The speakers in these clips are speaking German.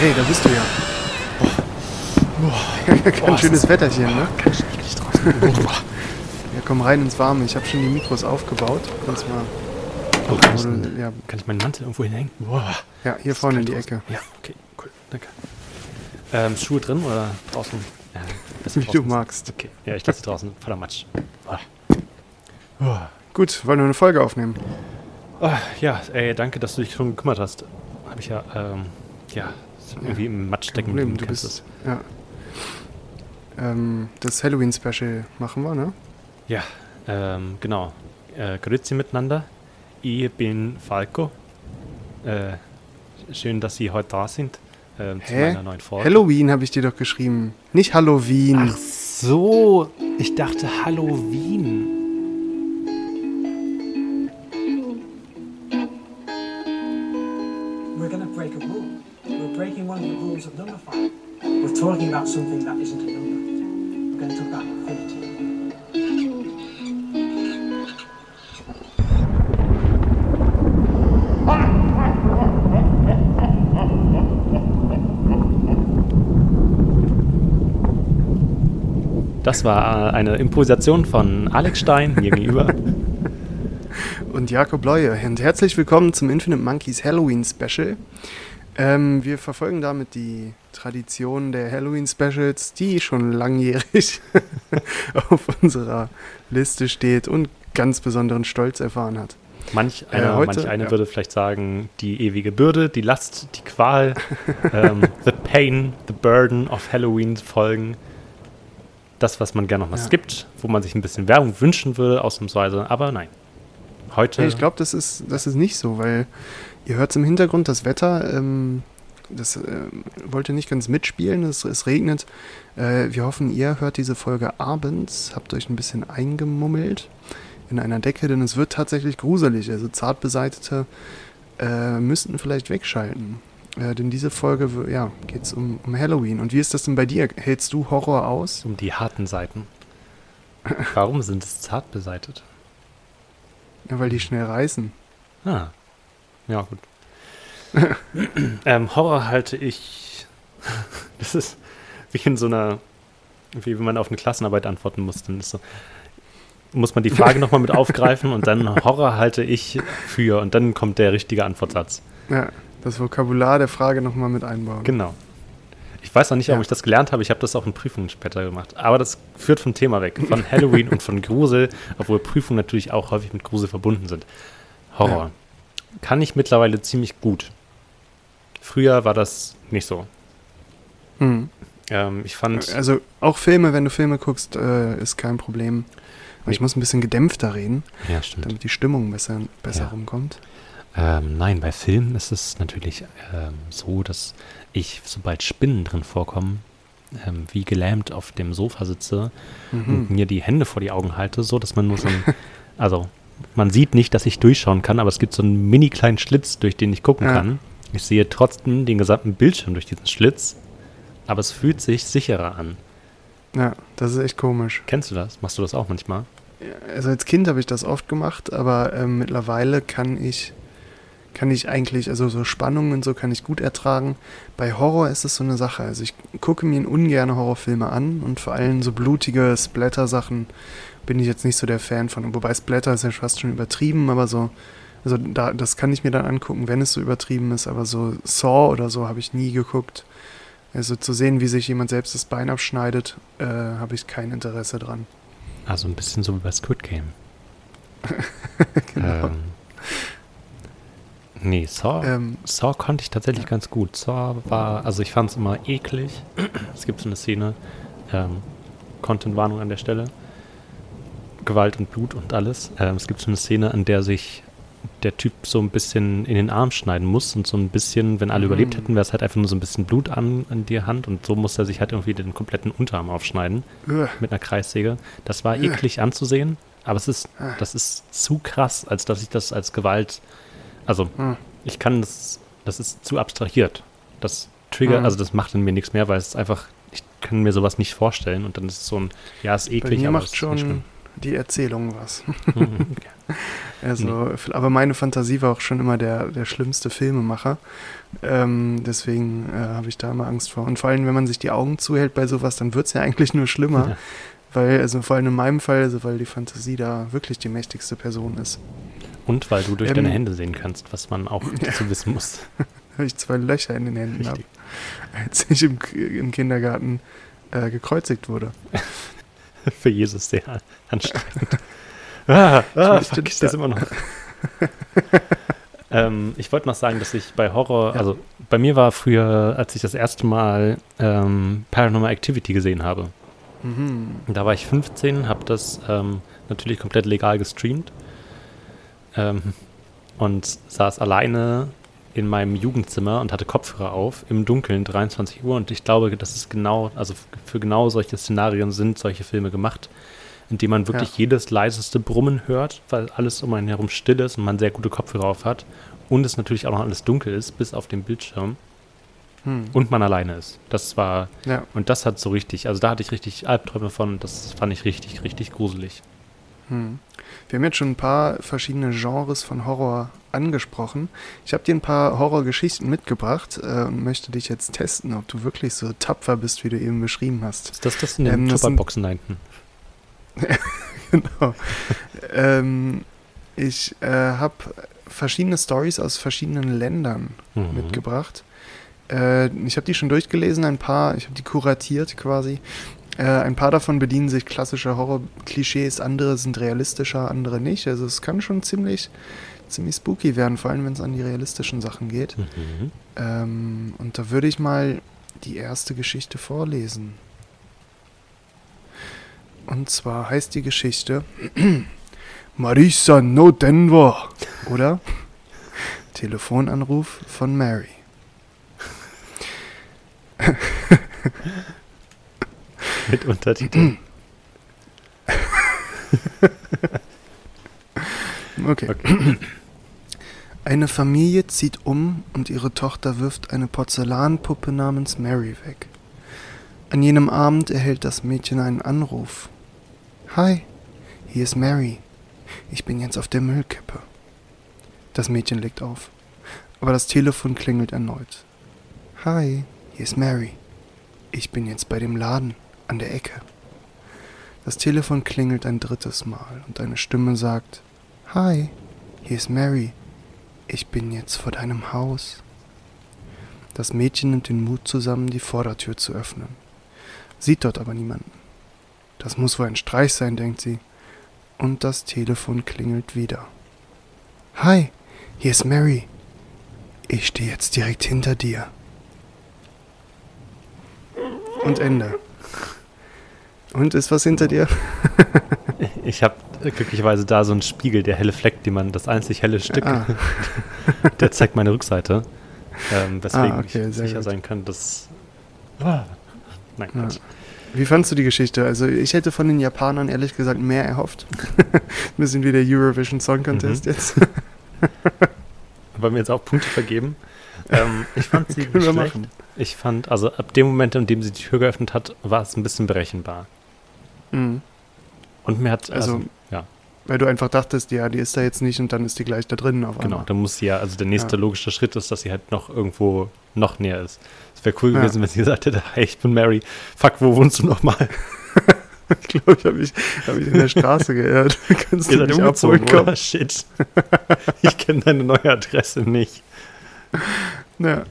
hey, da bist du ja. Boah. Ganz schönes Wetterchen, ne? Ganz eklig draußen. Ja, komm rein ins Warme. Ich habe schon die Mikros aufgebaut. Kannst mal. Oh, kann, ich, Oder- ja, kann ich meinen Mantel irgendwo hinhängen? Boah. ja, hier vorne in die Ecke. Ja, okay, cool. Danke. Ähm, Schuhe drin oder draußen? Ja, Wie du draußen. magst. Okay, ja, ich lasse sie draußen. Voller Matsch. Ah. Gut, wollen wir eine Folge aufnehmen? Ah, ja, ey, danke, dass du dich schon gekümmert hast. Habe ich ja, ähm, ja, irgendwie im Matsch stecken Problem, du bist. Ja. Ähm, das Halloween-Special machen wir, ne? Ja, ähm, genau. Äh, grüezi miteinander. Ich bin Falco. Äh, schön, dass Sie heute da sind. Ähm, zu meiner neuen Folge. Halloween habe ich dir doch geschrieben. Nicht Halloween. Ach so, ich dachte Halloween. About something that isn't a number. We're going to talk about infinity. Das war äh, eine Improvisation von Alex Stein mir gegenüber. Und Jakob Leue. Und herzlich willkommen zum Infinite Monkeys Halloween Special. Ähm, wir verfolgen damit die Tradition der Halloween Specials, die schon langjährig auf unserer Liste steht und ganz besonderen Stolz erfahren hat. Manch Äh, einer, heute- manch einer ja. würde vielleicht sagen, die ewige Bürde, die Last, die Qual, ähm, the pain, the burden of Halloween-Folgen. Das, was man gerne noch mal Ja. skippt, wo man sich ein bisschen Werbung wünschen würde, ausnahmsweise. Aber nein. Heute. Nee, ich glaube, das ist, das ist nicht so, weil ihr hört im Hintergrund das Wetter. Ähm, das ähm, wollte nicht ganz mitspielen, es, es regnet. Äh, wir hoffen, ihr hört diese Folge abends, habt euch ein bisschen eingemummelt in einer Decke, denn es wird tatsächlich gruselig. Also zart beseitete äh, müssten vielleicht wegschalten. Äh, denn diese Folge ja, geht es um, um Halloween. Und wie ist das denn bei dir? Hältst du Horror aus? um die harten Seiten. Warum sind es zart beseitet? Ja, weil die schnell reißen. Ah. Ja, gut. ähm, Horror halte ich. Das ist wie in so einer. Wie wenn man auf eine Klassenarbeit antworten muss. Dann ist so, muss man die Frage nochmal mit aufgreifen und dann Horror halte ich für. Und dann kommt der richtige Antwortsatz. Ja, das Vokabular der Frage nochmal mit einbauen. Genau. Ich weiß noch nicht, ob Ja. ich das gelernt habe. Ich habe das auch in Prüfungen später gemacht. Aber das führt vom Thema weg. Von Halloween und von Grusel, obwohl Prüfungen natürlich auch häufig mit Grusel verbunden sind. Horror. Kann ich mittlerweile ziemlich gut. Früher war das nicht so. Hm. Ähm, ich fand. Also auch Filme, wenn du Filme guckst, äh, ist kein Problem. Aber ich Nee. muss ein bisschen gedämpfter reden, ja, stimmt. damit die Stimmung besser, besser Ja. rumkommt. Ähm, nein, bei Filmen ist es natürlich ähm, so, dass ich, sobald Spinnen drin vorkommen, ähm, wie gelähmt auf dem Sofa sitze und Mhm. mir die Hände vor die Augen halte, so dass man nur so ein, also man sieht nicht, dass ich durchschauen kann, aber es gibt so einen mini kleinen Schlitz, durch den ich gucken Ja. kann. Ich sehe trotzdem den gesamten Bildschirm durch diesen Schlitz, aber es fühlt sich sicherer an. Ja, das ist echt komisch. Kennst du das? Machst du das auch manchmal? Also als Kind habe ich das oft gemacht, aber ähm, mittlerweile kann ich, kann ich eigentlich, also so Spannungen und so kann ich gut ertragen. Bei Horror ist es so eine Sache. Also ich gucke mir ungern Horrorfilme an und vor allem so blutige Splatter-Sachen bin ich jetzt nicht so der Fan von. Wobei Splatter ist ja fast schon übertrieben, aber so, also da, das kann ich mir dann angucken, wenn es so übertrieben ist, aber so Saw oder so habe ich nie geguckt. Also zu sehen, wie sich jemand selbst das Bein abschneidet, äh, habe ich kein Interesse dran. Also ein bisschen so wie bei Squid Game. Genau. ähm, nee, Saw, Ähm, Saw konnte ich tatsächlich ganz gut. Saw war, also ich fand es immer eklig. es gibt so eine Szene, ähm, Content-Warnung an der Stelle. Gewalt und Blut und alles. Ähm, es gibt so eine Szene, an der sich der Typ so ein bisschen in den Arm schneiden muss und so ein bisschen, wenn alle Mhm. überlebt hätten, wäre es halt einfach nur so ein bisschen Blut an, an die Hand und so muss er sich halt irgendwie den kompletten Unterarm aufschneiden Ugh. mit einer Kreissäge. Das war Ja. eklig anzusehen, aber es ist, das ist zu krass, als dass ich das als Gewalt, also Hm. ich kann das, das ist zu abstrahiert. Das triggert, Hm. also das macht in mir nichts mehr, weil es einfach, ich kann mir sowas nicht vorstellen und dann ist es so ein, ja, ist Bei eklig, aber macht es ist nicht schon, schlimm. Die Erzählung was. Mhm. Also, aber meine Fantasie war auch schon immer der, der schlimmste Filmemacher. Ähm, deswegen äh, habe ich da immer Angst vor. Und vor allem, wenn man sich die Augen zuhält bei sowas, dann wird es ja eigentlich nur schlimmer. Ja. Weil, also vor allem in meinem Fall, also weil die Fantasie da wirklich die mächtigste Person ist. Und weil du durch Ähm, deine Hände sehen kannst, was man auch Ja. dazu wissen muss. Weil ich zwei Löcher in den Händen habe, als ich im, im Kindergarten äh, gekreuzigt wurde. Für Jesus sehr anstrengend. ah, ah, möchte fuck, ich das da- immer noch. ähm, ich wollte noch sagen, dass ich bei Horror, Ja. also bei mir war früher, als ich das erste Mal ähm, Paranormal Activity gesehen habe, Mhm. da war ich 15, habe das ähm, natürlich komplett legal gestreamt ähm, und saß alleine in meinem Jugendzimmer und hatte Kopfhörer auf im Dunkeln, 23 Uhr. Und ich glaube, das ist genau, also für genau solche Szenarien sind solche Filme gemacht, in denen man wirklich Ja. jedes leiseste Brummen hört, weil alles um einen herum still ist und man sehr gute Kopfhörer auf hat. Und es natürlich auch noch alles dunkel ist, bis auf den Bildschirm. Hm. Und man alleine ist. Das war, Ja. und das hat so richtig, also da hatte ich richtig Albträume von. Das fand ich richtig, richtig gruselig. Hm. Wir haben jetzt schon ein paar verschiedene Genres von Horror angesprochen. Ich habe dir ein paar Horrorgeschichten mitgebracht äh, und möchte dich jetzt testen, ob du wirklich so tapfer bist, wie du eben beschrieben hast. Ist das das in den Ähm, Tupperboxen da hinten? genau. ähm, ich äh, habe verschiedene Stories aus verschiedenen Ländern Mhm. mitgebracht. Äh, ich habe die schon durchgelesen, ein paar, ich habe die kuratiert quasi. Äh, ein paar davon bedienen sich klassischer Horror-Klischees, andere sind realistischer, andere nicht. Also es kann schon ziemlich, ziemlich spooky werden, vor allem wenn es an die realistischen Sachen geht. Mhm. Ähm, und da würde ich mal die erste Geschichte vorlesen. Und zwar heißt die Geschichte Marisa no Denver, oder? Telefonanruf von Mary. Mit Untertiteln. Okay. Okay. Eine Familie zieht um und ihre Tochter wirft eine Porzellanpuppe namens Mary weg. An jenem Abend erhält das Mädchen einen Anruf. Hi, hier ist Mary. Ich bin jetzt auf der Müllkippe. Das Mädchen legt auf. Aber das Telefon klingelt erneut. Hi, hier ist Mary. Ich bin jetzt bei dem Laden an der Ecke. Das Telefon klingelt ein drittes Mal und eine Stimme sagt, Hi, hier ist Mary. Ich bin jetzt vor deinem Haus. Das Mädchen nimmt den Mut zusammen, die Vordertür zu öffnen. Sieht dort aber niemanden. Das muss wohl ein Streich sein, denkt sie. Und das Telefon klingelt wieder. Hi, hier ist Mary. Ich stehe jetzt direkt hinter dir. Und Ende. Und ist was hinter dir? Ich habe glücklicherweise da so einen Spiegel, der helle Fleck, den man, das einzig helle Stück, Ah, der zeigt meine Rückseite. Ähm, weswegen Ah, okay, ich sicher gut. sein kann, dass. Ah. Nein, Ja. Quatsch. Wie fandst du die Geschichte? Also ich hätte von den Japanern ehrlich gesagt mehr erhofft. Ein bisschen wie der Eurovision Song Contest Mhm. jetzt. Wollen wir jetzt auch Punkte vergeben? Ähm, ich fand sie wir nicht schlecht. Ich fand, also ab dem Moment, in dem sie die Tür geöffnet hat, war es ein bisschen berechenbar. Mhm. Und mir hat, Also, also, ja, Weil du einfach dachtest, ja, die ist da jetzt nicht und dann ist die gleich da drin auf genau, einmal. dann muss sie ja, also der nächste Ja. logische Schritt ist, dass sie halt noch irgendwo noch näher ist. Es wäre cool Ja. gewesen, wenn sie gesagt hätte, hey, ich bin Mary, fuck, wo wohnst du nochmal? Ich glaube, ich habe mich, hab mich in der Straße geirrt. Kannst Ihr du mich umgezogen, abholen kommen? Shit. ich kenne deine neue Adresse nicht. Ja.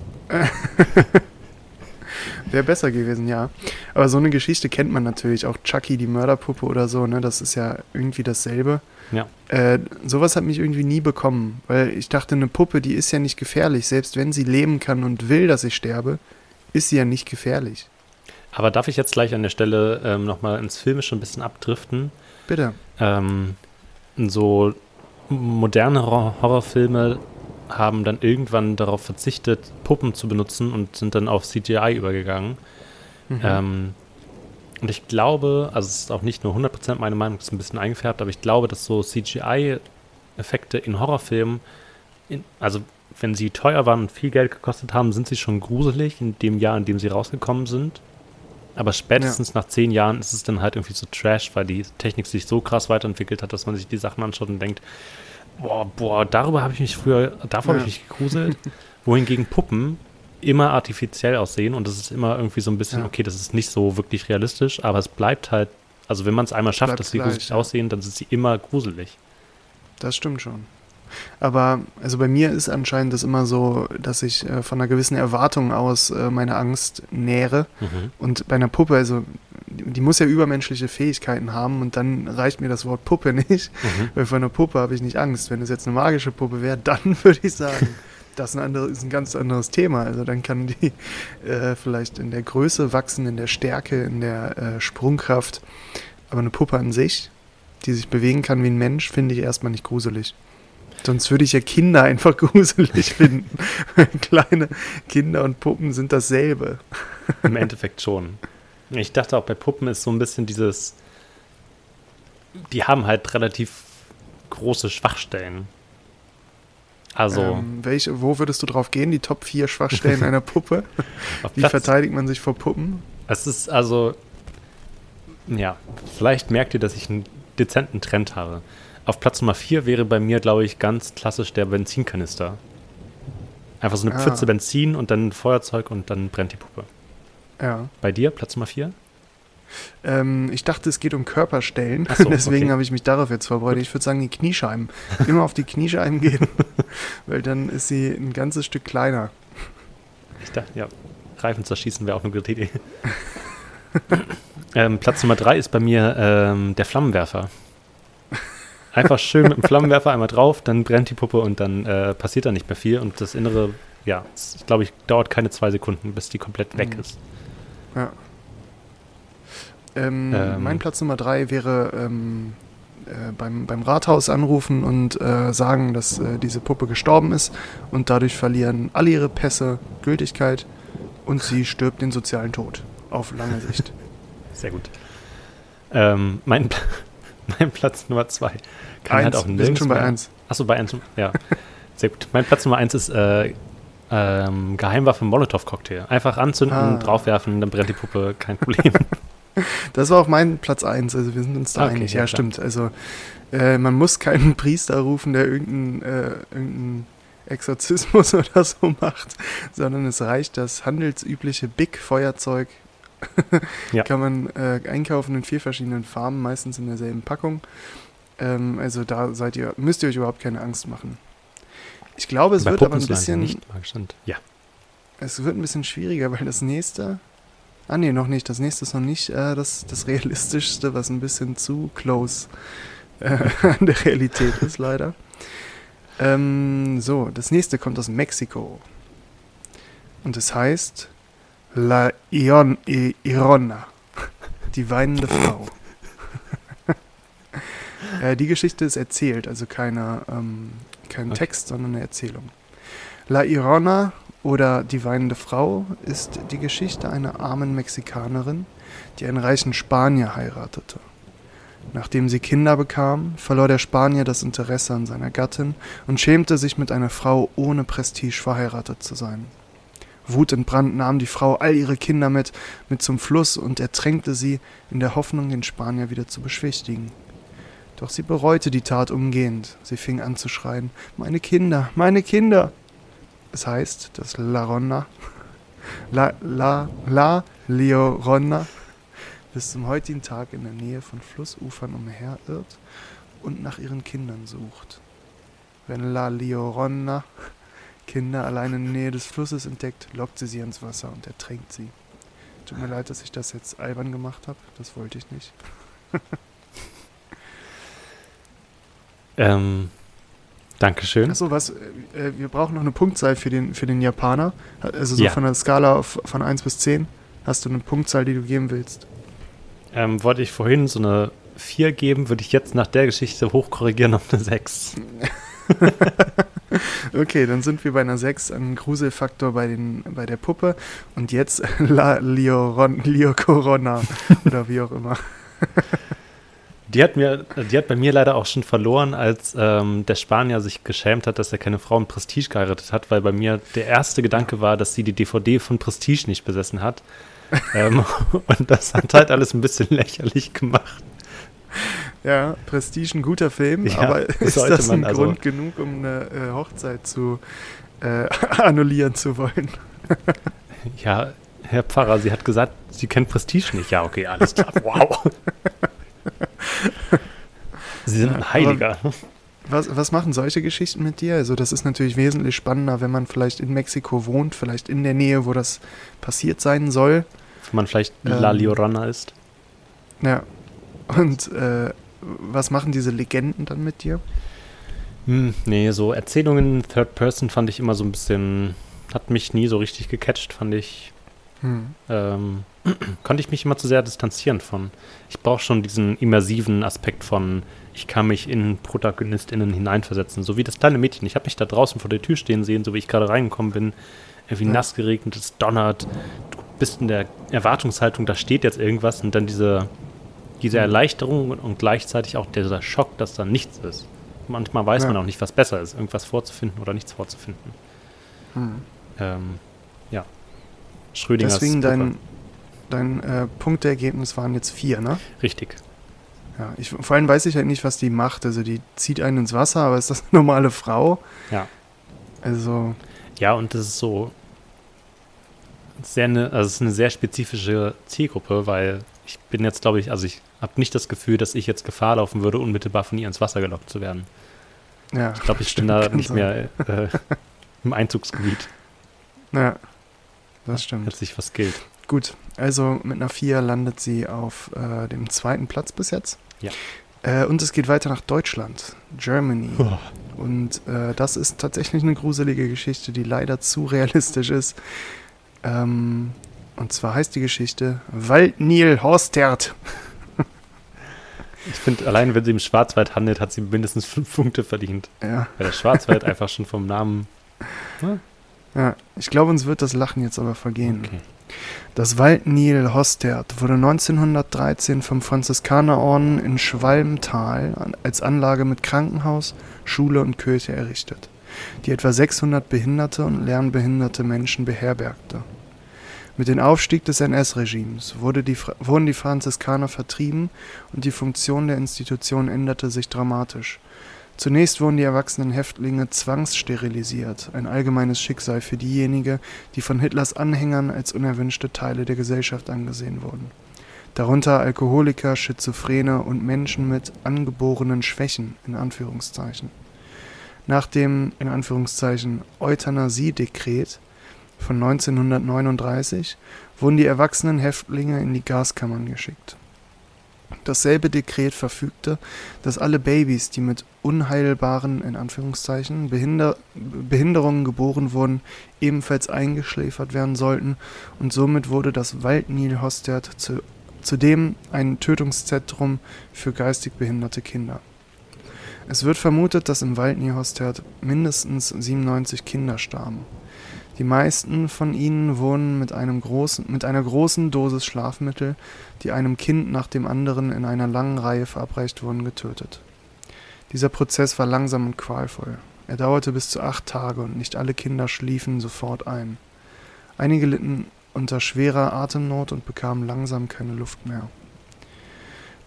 Wäre besser gewesen, ja. Aber so eine Geschichte kennt man natürlich. Auch Chucky, die Mörderpuppe oder so, ne? Das ist ja irgendwie dasselbe. Ja. Äh, sowas hat mich irgendwie nie bekommen. Weil ich dachte, eine Puppe, die ist ja nicht gefährlich. Selbst wenn sie leben kann und will, dass ich sterbe, ist sie ja nicht gefährlich. Aber darf ich jetzt gleich an der Stelle ähm, nochmal ins Filmische ein bisschen abdriften? Bitte. Ähm, so moderne Hor- Horrorfilme haben dann irgendwann darauf verzichtet, Puppen zu benutzen und sind dann auf CGI übergegangen. Mhm. Ähm, und ich glaube, also es ist auch nicht nur 100% meine Meinung, es ist ein bisschen eingefärbt, aber ich glaube, dass so CGI-Effekte in Horrorfilmen, in, also wenn sie teuer waren und viel Geld gekostet haben, sind sie schon gruselig in dem Jahr, in dem sie rausgekommen sind. Aber spätestens ja. nach zehn Jahren ist es dann halt irgendwie so Trash, weil die Technik sich so krass weiterentwickelt hat, dass man sich die Sachen anschaut und denkt, boah, boah, darüber habe ich mich früher, davor ja. habe ich mich gegruselt. Wohingegen Puppen immer artifiziell aussehen und das ist immer irgendwie so ein bisschen, ja. okay, das ist nicht so wirklich realistisch, aber es bleibt halt, also wenn man es einmal schafft, dass sie gruselig ja. aussehen, dann sind sie immer gruselig. Das stimmt schon. Aber also bei mir ist anscheinend das immer so, dass ich äh, von einer gewissen Erwartung aus äh, meine Angst nähere. Mhm. Und bei einer Puppe, also die, muss ja übermenschliche Fähigkeiten haben und dann reicht mir das Wort Puppe nicht, mhm. weil von einer Puppe habe ich nicht Angst. Wenn es jetzt eine magische Puppe wäre, dann würde ich sagen, das ist ein, andere, ist ein ganz anderes Thema. Also dann kann die äh, vielleicht in der Größe wachsen, in der Stärke, in der äh, Sprungkraft. Aber eine Puppe an sich, die sich bewegen kann wie ein Mensch, finde ich erstmal nicht gruselig. Sonst würde ich ja Kinder einfach gruselig finden. Kleine Kinder und Puppen sind dasselbe. Im Endeffekt schon. Ich dachte auch bei Puppen ist so ein bisschen dieses, die haben halt relativ große Schwachstellen. Also. Ähm, welche, wo würdest du drauf gehen? Die Top 4 Schwachstellen einer Puppe? Wie Platz, verteidigt man sich vor Puppen? Es ist also. Ja, vielleicht merkt ihr, dass ich einen dezenten Trend habe. Auf Platz Nummer 4 wäre bei mir, glaube ich, ganz klassisch der Benzinkanister. Einfach so eine ah. Pfütze Benzin und dann ein Feuerzeug und dann brennt die Puppe. Ja. Bei dir, Platz Nummer 4? Ähm, ich dachte, es geht um Körperstellen. So, Deswegen okay. habe ich mich darauf jetzt vorbereitet. Ich würde sagen, die Kniescheiben. Immer auf die Kniescheiben gehen, weil dann ist sie ein ganzes Stück kleiner. Ich dachte, ja, Reifen zerschießen wäre auch eine gute Idee. ähm, Platz Nummer 3 ist bei mir ähm, der Flammenwerfer. Einfach schön mit dem Flammenwerfer einmal drauf, dann brennt die Puppe und dann äh, passiert da nicht mehr viel. Und das Innere, ja, glaube ich, dauert keine zwei Sekunden, bis die komplett weg mhm. ist. Ja. Ähm, ähm, mein Platz Nummer drei wäre ähm, äh, beim, beim Rathaus anrufen und äh, sagen, dass äh, diese Puppe gestorben ist und dadurch verlieren alle ihre Pässe Gültigkeit und sie stirbt den sozialen Tod auf lange Sicht. Sehr gut. Ähm, mein, mein Platz Nummer zwei kann halt eins, halt auch Wir sind schon bei eins. Achso, bei eins. Ja, sehr gut. Mein Platz Nummer eins ist äh, ähm, Geheimwaffe Molotow-Cocktail. Einfach anzünden, ah. draufwerfen, dann brennt die Puppe, kein Problem. Das war auch mein Platz 1, also wir sind uns da okay, einig. Ja, ja stimmt. Also äh, man muss keinen Priester rufen, der irgendeinen äh, irgendein Exorzismus oder so macht, sondern es reicht das handelsübliche Big-Feuerzeug. ja. Kann man äh, einkaufen in vier verschiedenen Farben, meistens in derselben Packung. Ähm, also da seid ihr, müsst ihr euch überhaupt keine Angst machen. Ich glaube, es Bei wird aber ein bisschen. Nicht ja. Es wird ein bisschen schwieriger, weil das nächste Ah nee, noch nicht. Das nächste ist noch nicht äh, das, das Realistischste, was ein bisschen zu close äh, an der Realität ist, leider. Ähm, so, das nächste kommt aus Mexiko. Und es heißt La Ion, I, Irona, die weinende Frau. äh, die Geschichte ist erzählt, also keine, ähm, kein okay. Text, sondern eine Erzählung. La Irona oder Die weinende Frau ist die Geschichte einer armen Mexikanerin, die einen reichen Spanier heiratete. Nachdem sie Kinder bekam, verlor der Spanier das Interesse an seiner Gattin und schämte sich mit einer Frau ohne Prestige verheiratet zu sein. Wutentbrannt nahm die Frau all ihre Kinder mit, mit zum Fluss und ertränkte sie in der Hoffnung, den Spanier wieder zu beschwichtigen. Doch sie bereute die Tat umgehend. Sie fing an zu schreien: Meine Kinder, meine Kinder! Es heißt, dass La Ronna, La, La, La Lioronna bis zum heutigen Tag in der Nähe von Flussufern umherirrt und nach ihren Kindern sucht. Wenn La Lioronna Kinder allein in der Nähe des Flusses entdeckt, lockt sie sie ins Wasser und ertränkt sie. Tut mir leid, dass ich das jetzt albern gemacht habe. Das wollte ich nicht. ähm, Dankeschön. Achso, was, äh, wir brauchen noch eine Punktzahl für den, für den Japaner. Also so ja. von der Skala von 1 bis 10. Hast du eine Punktzahl, die du geben willst? Ähm, wollte ich vorhin so eine 4 geben, würde ich jetzt nach der Geschichte hochkorrigieren auf eine 6. okay, dann sind wir bei einer 6 an Gruselfaktor bei, den, bei der Puppe. Und jetzt La Lio, Lio Corona oder wie auch immer. Die hat, mir, die hat bei mir leider auch schon verloren, als ähm, der Spanier sich geschämt hat, dass er keine Frau in Prestige geheiratet hat, weil bei mir der erste Gedanke war, dass sie die DVD von Prestige nicht besessen hat. ähm, und das hat halt alles ein bisschen lächerlich gemacht. Ja, Prestige ein guter Film, Ja, aber ist das man ein also- Grund genug, um eine äh, Hochzeit zu äh, annullieren zu wollen? Ja, Herr Pfarrer, Sie hat gesagt, Sie kennen Prestige nicht. Ja, okay, alles klar. Wow. Sie sind ein Heiliger. Was, was machen solche Geschichten mit dir? Also das ist natürlich wesentlich spannender, wenn man vielleicht in Mexiko wohnt, vielleicht in der Nähe, wo das passiert sein soll. Wenn man vielleicht Ähm. La Llorona ist. Ja. Und äh, was machen diese Legenden dann mit dir? Hm, nee, so Erzählungen Third Person fand ich immer so ein bisschen, hat mich nie so richtig gecatcht, fand ich, Hm. ähm, konnte ich mich immer zu sehr distanzieren von. Ich brauche schon diesen immersiven Aspekt von, ich kann mich in ProtagonistInnen hineinversetzen, so wie das kleine Mädchen. Ich habe mich da draußen vor der Tür stehen sehen, so wie ich gerade reingekommen bin, irgendwie Ja. nass geregnet, es donnert, du bist in der Erwartungshaltung, da steht jetzt irgendwas und dann diese, diese Mhm. Erleichterung und gleichzeitig auch dieser Schock, dass da nichts ist. Manchmal weiß Ja. man auch nicht, was besser ist, irgendwas vorzufinden oder nichts vorzufinden. Hm. Ähm, ja. Schrödingers Deswegen dein, dein äh, Punkteergebnis waren jetzt vier, ne? Richtig. Ja, ich, vor allem weiß ich halt nicht, was die macht. Also die zieht einen ins Wasser, aber ist das eine normale Frau? Ja. Also, Ja, und das ist so sehr eine, also es ist eine sehr spezifische Zielgruppe, weil ich bin jetzt, glaube ich, also ich habe nicht das Gefühl, dass ich jetzt Gefahr laufen würde, unmittelbar von ihr ins Wasser gelockt zu werden. ja. Ich glaube, ich bin da nicht sein. mehr äh, im Einzugsgebiet, Ja, das stimmt. als sich was gilt. Gut, also mit einer 4 landet sie auf äh, dem zweiten Platz bis jetzt. Ja. Äh, und es geht weiter nach Deutschland, Germany. Oh. Und äh, das ist tatsächlich eine gruselige Geschichte, die leider zu realistisch ist. Ähm, und zwar heißt die Geschichte Waldnil Horstert. Ich finde, allein wenn sie im Schwarzwald handelt, hat sie mindestens fünf Punkte verdient. Ja, Weil der Schwarzwald einfach schon vom Namen. ja, ich glaube, uns wird das Lachen jetzt aber vergehen. Okay. Das Waldnil Hostert wurde 1913 vom Franziskanerorden in Schwalmtal als Anlage mit Krankenhaus, Schule und Kirche errichtet, die etwa 600 behinderte und lernbehinderte Menschen beherbergte. Mit dem Aufstieg des NS-Regimes wurde wurden die Franziskaner vertrieben und die Funktion der Institution änderte sich dramatisch. Zunächst wurden die erwachsenen Häftlinge zwangssterilisiert, ein allgemeines Schicksal für diejenigen, die von Hitlers Anhängern als unerwünschte Teile der Gesellschaft angesehen wurden. Darunter Alkoholiker, Schizophrene und Menschen mit angeborenen Schwächen in Anführungszeichen. Nach dem in Anführungszeichen Euthanasie-Dekret von 1939 wurden die erwachsenen Häftlinge in die Gaskammern geschickt. Dasselbe Dekret verfügte, dass alle Babys, die mit unheilbaren, Behinder Behinderungen geboren wurden, ebenfalls eingeschläfert werden sollten und somit wurde das Waldnil Hostert zu, zudem ein Tötungszentrum für geistig behinderte Kinder. Es wird vermutet, dass im Waldnil Hostert mindestens 97 Kinder starben. Die meisten von ihnen wurden mit, einem großen, mit einer großen Dosis Schlafmittel, die einem Kind nach dem anderen in einer langen Reihe verabreicht wurden, getötet. Dieser Prozess war langsam und qualvoll. Er dauerte bis zu acht Tage und nicht alle Kinder schliefen sofort ein. Einige litten unter schwerer Atemnot und bekamen langsam keine Luft mehr.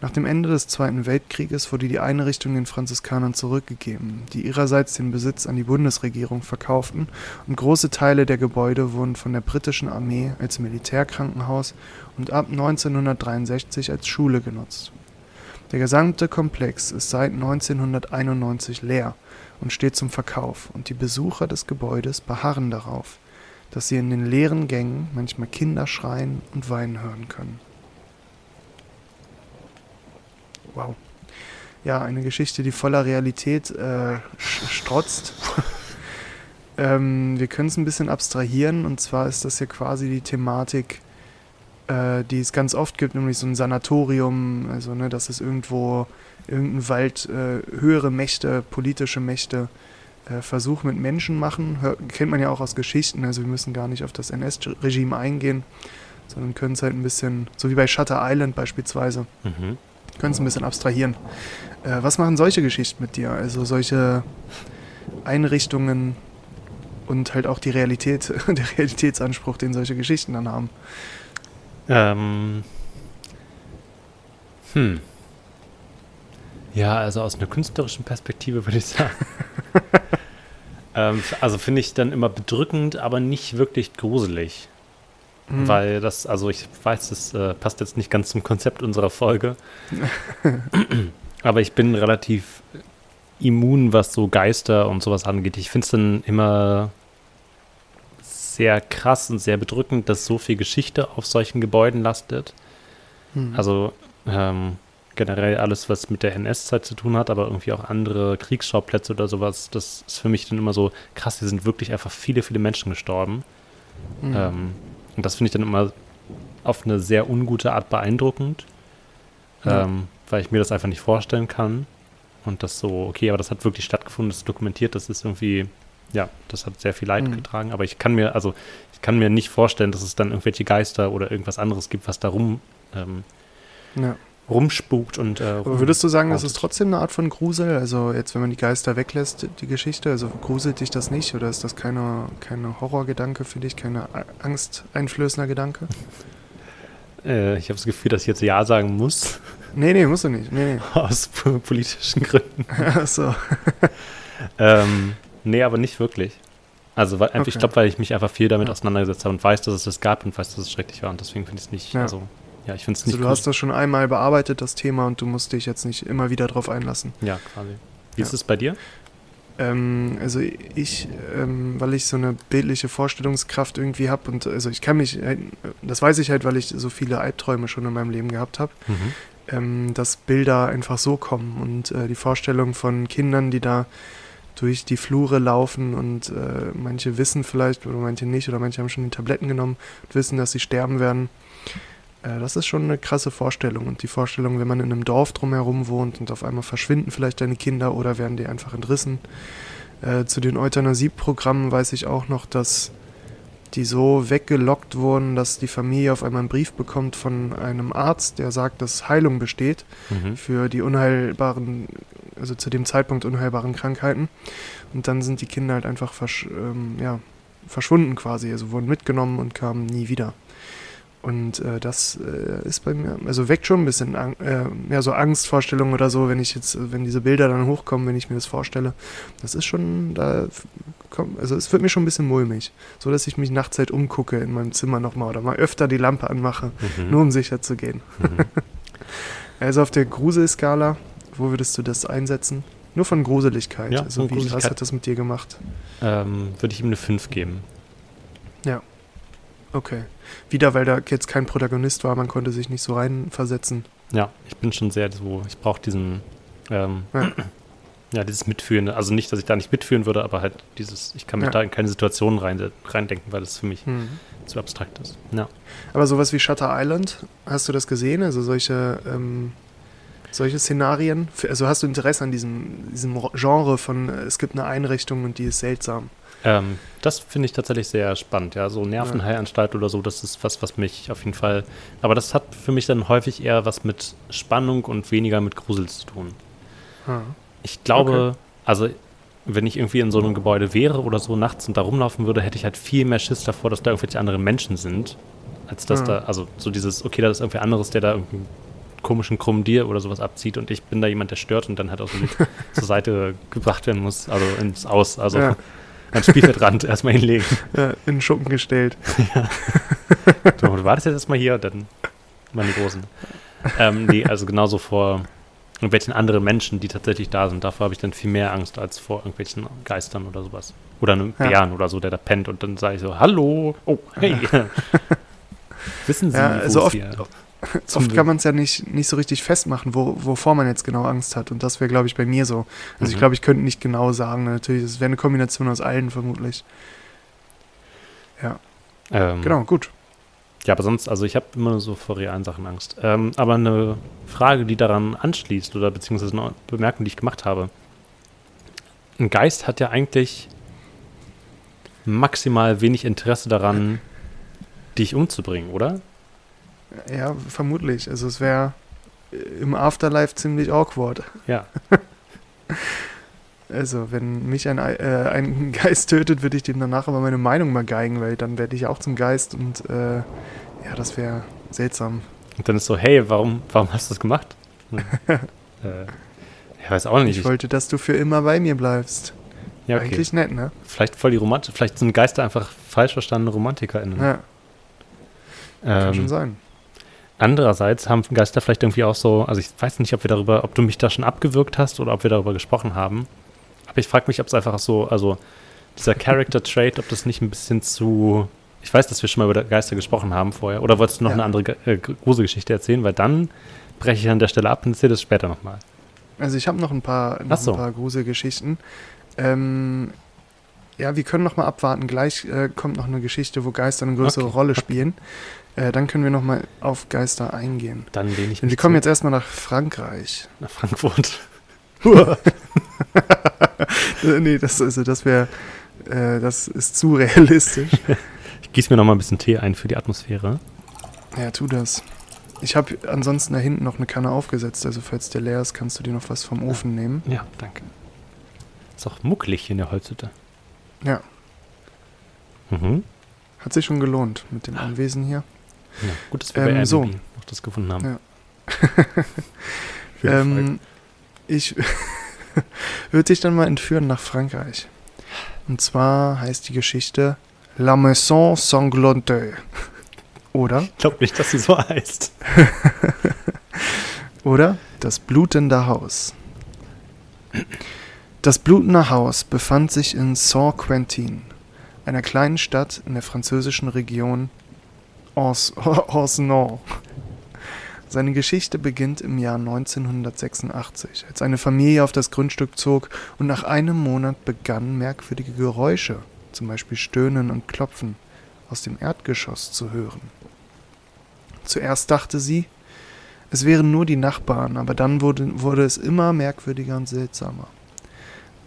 Nach dem Ende des Zweiten Weltkrieges wurde die Einrichtung den Franziskanern zurückgegeben, die ihrerseits den Besitz an die Bundesregierung verkauften und große Teile der Gebäude wurden von der britischen Armee als Militärkrankenhaus und ab 1963 als Schule genutzt. Der gesamte Komplex ist seit 1991 leer und steht zum Verkauf und die Besucher des Gebäudes beharren darauf, dass sie in den leeren Gängen manchmal Kinder schreien und weinen hören können. Wow. Ja, eine Geschichte, die voller Realität äh, strotzt. ähm, wir können es ein bisschen abstrahieren und zwar ist das ja quasi die Thematik, äh, die es ganz oft gibt, nämlich so ein Sanatorium, also ne, dass es irgendwo irgendein Wald äh, höhere Mächte, politische Mächte äh, Versuch mit Menschen machen. Hör, kennt man ja auch aus Geschichten, also wir müssen gar nicht auf das NS-Regime eingehen, sondern können es halt ein bisschen, so wie bei Shutter Island beispielsweise, Mhm. Können es ein bisschen abstrahieren. Äh, was machen solche Geschichten mit dir? Also solche Einrichtungen und halt auch die Realität, der Realitätsanspruch, den solche Geschichten dann haben. Ähm. Hm. Ja, also aus einer künstlerischen Perspektive würde ich sagen. ähm, also finde ich dann immer bedrückend, aber nicht wirklich gruselig. Mhm. Weil das, also ich weiß, das äh, passt jetzt nicht ganz zum Konzept unserer Folge. aber ich bin relativ immun, was so Geister und sowas angeht. Ich finde es dann immer sehr krass und sehr bedrückend, dass so viel Geschichte auf solchen Gebäuden lastet. Mhm. Also ähm, generell alles, was mit der NS-Zeit zu tun hat, aber irgendwie auch andere Kriegsschauplätze oder sowas, das ist für mich dann immer so krass, hier sind wirklich einfach viele, viele Menschen gestorben. Mhm. Ähm, und das finde ich dann immer auf eine sehr ungute Art beeindruckend, Ja. ähm, weil ich mir das einfach nicht vorstellen kann. Und das so, okay, aber das hat wirklich stattgefunden, das ist dokumentiert, das ist irgendwie, ja, das hat sehr viel Leid Mhm. getragen. Aber ich kann mir, also ich kann mir nicht vorstellen, dass es dann irgendwelche Geister oder irgendwas anderes gibt, was da rum, ähm, ja. Rumspukt und äh, Aber würdest du sagen, das ist trotzdem eine Art von Grusel? Also jetzt, wenn man die Geister weglässt, die Geschichte, also gruselt dich das nicht? Oder ist das keine, keine Horrorgedanke für dich, keine angsteinflößender Gedanke? Äh, ich habe das Gefühl, dass ich jetzt Ja sagen muss, Nee, nee, musst du nicht. Nee, nee. aus po- politischen Gründen. Achso. ähm, nee, aber nicht wirklich. Also, weil, einfach ich Okay. glaube, weil ich mich einfach viel damit auseinandergesetzt habe und weiß, dass es das gab und weiß, dass es schrecklich war. Und deswegen finde ich es nicht, Ja. also, ja, ich finde es Also nicht du hast das schon einmal bearbeitet, das Thema, und du musst dich jetzt nicht immer wieder drauf einlassen. Ja, quasi. Wie Ja. ist es bei dir? Ähm, also ich, ähm, weil ich so eine bildliche Vorstellungskraft irgendwie habe und also ich kann mich, halt- das weiß ich halt, weil ich so viele Albträume schon in meinem Leben gehabt habe, Mhm. ähm, dass Bilder einfach so kommen und äh, die Vorstellung von Kindern, die da durch die Flure laufen und äh, manche wissen vielleicht oder manche nicht oder manche haben schon die Tabletten genommen und wissen, dass sie sterben werden. Äh, das ist schon eine krasse Vorstellung und die Vorstellung, wenn man in einem Dorf drumherum wohnt und auf einmal verschwinden vielleicht deine Kinder oder werden die einfach entrissen. Äh, zu den Euthanasieprogrammen weiß ich auch noch, dass die so weggelockt wurden, dass die Familie auf einmal einen Brief bekommt von einem Arzt, der sagt, dass Heilung besteht Mhm. für die unheilbaren, also zu dem Zeitpunkt unheilbaren Krankheiten. Und dann sind die Kinder halt einfach versch ähm, ja, verschwunden quasi, also wurden mitgenommen und kamen nie wieder. Und äh, das äh, ist bei mir, also weckt schon ein bisschen Ang äh, ja, so Angstvorstellungen oder so, wenn ich jetzt, wenn diese Bilder dann hochkommen, wenn ich mir das vorstelle. Das ist schon, da komm, also es wird mir schon ein bisschen mulmig. So dass ich mich nachts halt umgucke in meinem Zimmer nochmal oder mal öfter die Lampe anmache, Mhm. nur um sicher zu gehen. Mhm. Also auf der Gruselskala, wo würdest du das einsetzen? Nur von Gruseligkeit. Ja, also von wie, was Gruseligkeit. hat das mit dir gemacht? ähm, Würde ich ihm eine 5 geben. Okay. Wieder, weil da jetzt kein Protagonist war, man konnte sich nicht so reinversetzen. Ja, ich bin schon sehr so, ich brauche diesen, ähm, Ja. ja. dieses Mitfühlende. Also nicht, dass ich da nicht mitfühlen würde, aber halt dieses, ich kann mich Ja. da in keine Situationen rein, reindenken, weil das für mich Hm. zu abstrakt ist. Ja. Aber sowas wie Shutter Island, hast du das gesehen? Also solche, ähm, solche Szenarien? Also hast du Interesse an diesem, diesem Genre von, äh, es gibt eine Einrichtung und die ist seltsam? Ähm, das finde ich tatsächlich sehr spannend, ja. So Nervenheilanstalt oder so, das ist was, was mich auf jeden Fall. Aber das hat für mich dann häufig eher was mit Spannung und weniger mit Grusel zu tun. Ah. Ich glaube, also wenn ich irgendwie in so einem Gebäude wäre oder so nachts und da rumlaufen würde, hätte ich halt viel mehr Schiss davor, dass da irgendwelche anderen Menschen sind, als dass Mhm. da, also so dieses, okay, da ist irgendwer anderes, der da irgendeinen komischen krummen Deer oder sowas abzieht und ich bin da jemand, der stört und dann halt auch so zur Seite gebracht werden muss, also ins Aus, also Ja. Ans Spielfeldrand erstmal hinlegen. Ja, in den Schuppen gestellt. So, du wartest jetzt erstmal hier dann die Großen. Ähm, nee, also genauso vor irgendwelchen anderen Menschen, die tatsächlich da sind. Davor habe ich dann viel mehr Angst als vor irgendwelchen Geistern oder sowas. Oder einem Ja. Bären oder so, der da pennt und dann sage ich so, hallo, oh, hey. Wissen Sie, Ja, also oft- hier Oft kann man es ja nicht, nicht so richtig festmachen, wo, wovor man jetzt genau Angst hat. Und das wäre, glaube ich, bei mir so. Also ich Mhm. glaube, ich könnte nicht genau sagen. Natürlich, es wäre eine Kombination aus allen vermutlich. ähm, Genau, gut. Ja, aber sonst, also ich habe immer nur so vor realen Sachen Angst. Ähm, aber eine Frage, die daran anschließt oder beziehungsweise eine Bemerkung, die ich gemacht habe. Ein Geist hat ja eigentlich maximal wenig Interesse daran, dich umzubringen, oder? Ja, vermutlich. Also es wäre im Afterlife ziemlich awkward. Ja. Also wenn mich ein, Ei- äh, ein Geist tötet, würde ich dem danach aber meine Meinung mal geigen, weil dann werde ich auch zum Geist und äh, ja, das wäre seltsam. Und dann ist so, hey, warum, warum hast du das gemacht? Hm. äh, ich weiß auch nicht. Ich wollte, dass du für immer bei mir bleibst. ja, okay. Eigentlich nett, ne? Vielleicht voll die Romantik. Vielleicht sind Geister einfach falsch verstandene RomantikerInnen. Ja, kann ähm, schon sein. Andererseits haben Geister vielleicht irgendwie auch so, also ich weiß nicht, ob wir darüber, ob du mich da schon abgewürgt hast oder ob wir darüber gesprochen haben. Aber ich frage mich, ob es einfach so, also dieser Character Trait, ob das nicht ein bisschen zu. Ich weiß, dass wir schon mal über Geister gesprochen haben vorher. Oder wolltest du noch Ja. eine andere äh, Gruselgeschichte erzählen? Weil dann breche ich an der Stelle ab und erzähle das später nochmal. Also ich habe noch ein paar, noch so. ein paar Gruselgeschichten. Ähm, ja, wir können noch mal abwarten. Gleich äh, kommt noch eine Geschichte, wo Geister eine größere Okay. Rolle spielen. Äh, dann können wir noch mal auf Geister eingehen. Dann lehne ich Denn wir kommen jetzt erstmal nach Frankreich. nach Frankfurt. Nee, das, also, das wäre, äh, das ist zu realistisch. Ich gieße mir nochmal ein bisschen Tee ein für die Atmosphäre. ja, tu das. Ich habe ansonsten da hinten noch eine Kanne aufgesetzt. Also falls der leer ist, kannst du dir noch was vom Ofen nehmen. Ja, danke. Ist auch muckelig hier in der Holzhütte. Ja, Mhm. hat sich schon gelohnt mit dem Anwesen hier. Ja, gut, dass wir bei Ähm, Airbnb so. noch das gefunden haben. Ja. Ähm, ich würde dich dann mal entführen nach Frankreich. Und zwar heißt die Geschichte La Maison Sanglante. Oder? ich glaube nicht, dass sie so heißt. Oder das blutende Haus. Das blutende Haus befand sich in Saint-Quentin, einer kleinen Stadt in der französischen Region Orsenans. Seine Geschichte beginnt im Jahr 1986, als eine Familie auf das Grundstück zog und nach einem Monat begannen merkwürdige Geräusche, zum Beispiel Stöhnen und Klopfen, aus dem Erdgeschoss zu hören. Zuerst dachte sie, es wären nur die Nachbarn, aber dann wurde, wurde es immer merkwürdiger und seltsamer.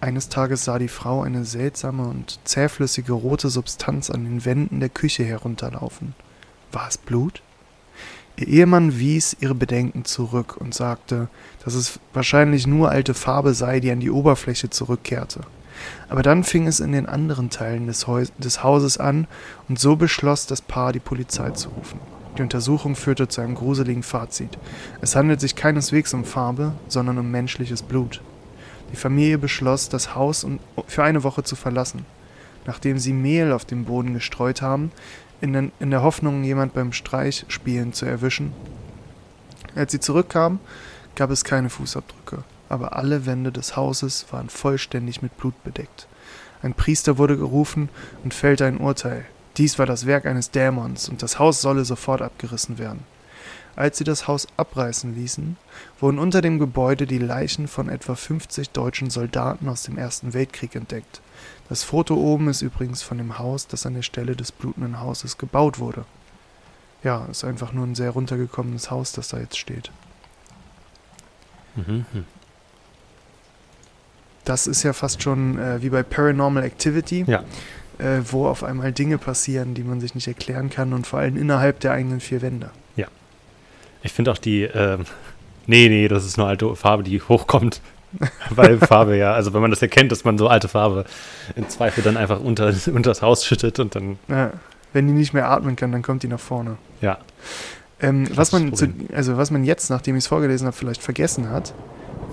Eines Tages sah die Frau eine seltsame und zähflüssige rote Substanz an den Wänden der Küche herunterlaufen. War es Blut? Ihr Ehemann wies ihre Bedenken zurück und sagte, dass es wahrscheinlich nur alte Farbe sei, die an die Oberfläche zurückkehrte. Aber dann fing es in den anderen Teilen des, Häus des Hauses an und so beschloss das Paar, die Polizei zu rufen. Die Untersuchung führte zu einem gruseligen Fazit. Es handelt sich keineswegs um Farbe, sondern um menschliches Blut. Die Familie beschloss, das Haus für eine Woche zu verlassen. Nachdem sie Mehl auf dem Boden gestreut haben, in, den, in der Hoffnung, jemand beim Streichspielen zu erwischen. Als sie zurückkamen, gab es keine Fußabdrücke, aber alle Wände des Hauses waren vollständig mit Blut bedeckt. Ein Priester wurde gerufen und fällte ein Urteil. Dies war das Werk eines Dämons und das Haus solle sofort abgerissen werden. Als sie das Haus abreißen ließen, wurden unter dem Gebäude die Leichen von etwa 50 deutschen Soldaten aus dem Ersten Weltkrieg entdeckt. Das Foto oben ist übrigens von dem Haus, das an der Stelle des blutenden Hauses gebaut wurde. Ja, ist einfach nur ein sehr runtergekommenes Haus, das da jetzt steht. Mhm. mhm. Das ist ja fast schon äh, wie bei Paranormal Activity, Ja. äh, wo auf einmal Dinge passieren, die man sich nicht erklären kann und vor allem innerhalb der eigenen vier Wände. Ich finde auch die, ähm, nee, nee, das ist nur alte Farbe, die hochkommt. Weil Farbe ja, also wenn man das erkennt, dass man so alte Farbe im Zweifel dann einfach unter, unter das Haus schüttet und dann, Ja, wenn die nicht mehr atmen kann, dann kommt die nach vorne. ja. Ähm, was, man zu, also was man jetzt, nachdem ich es vorgelesen habe, vielleicht vergessen hat,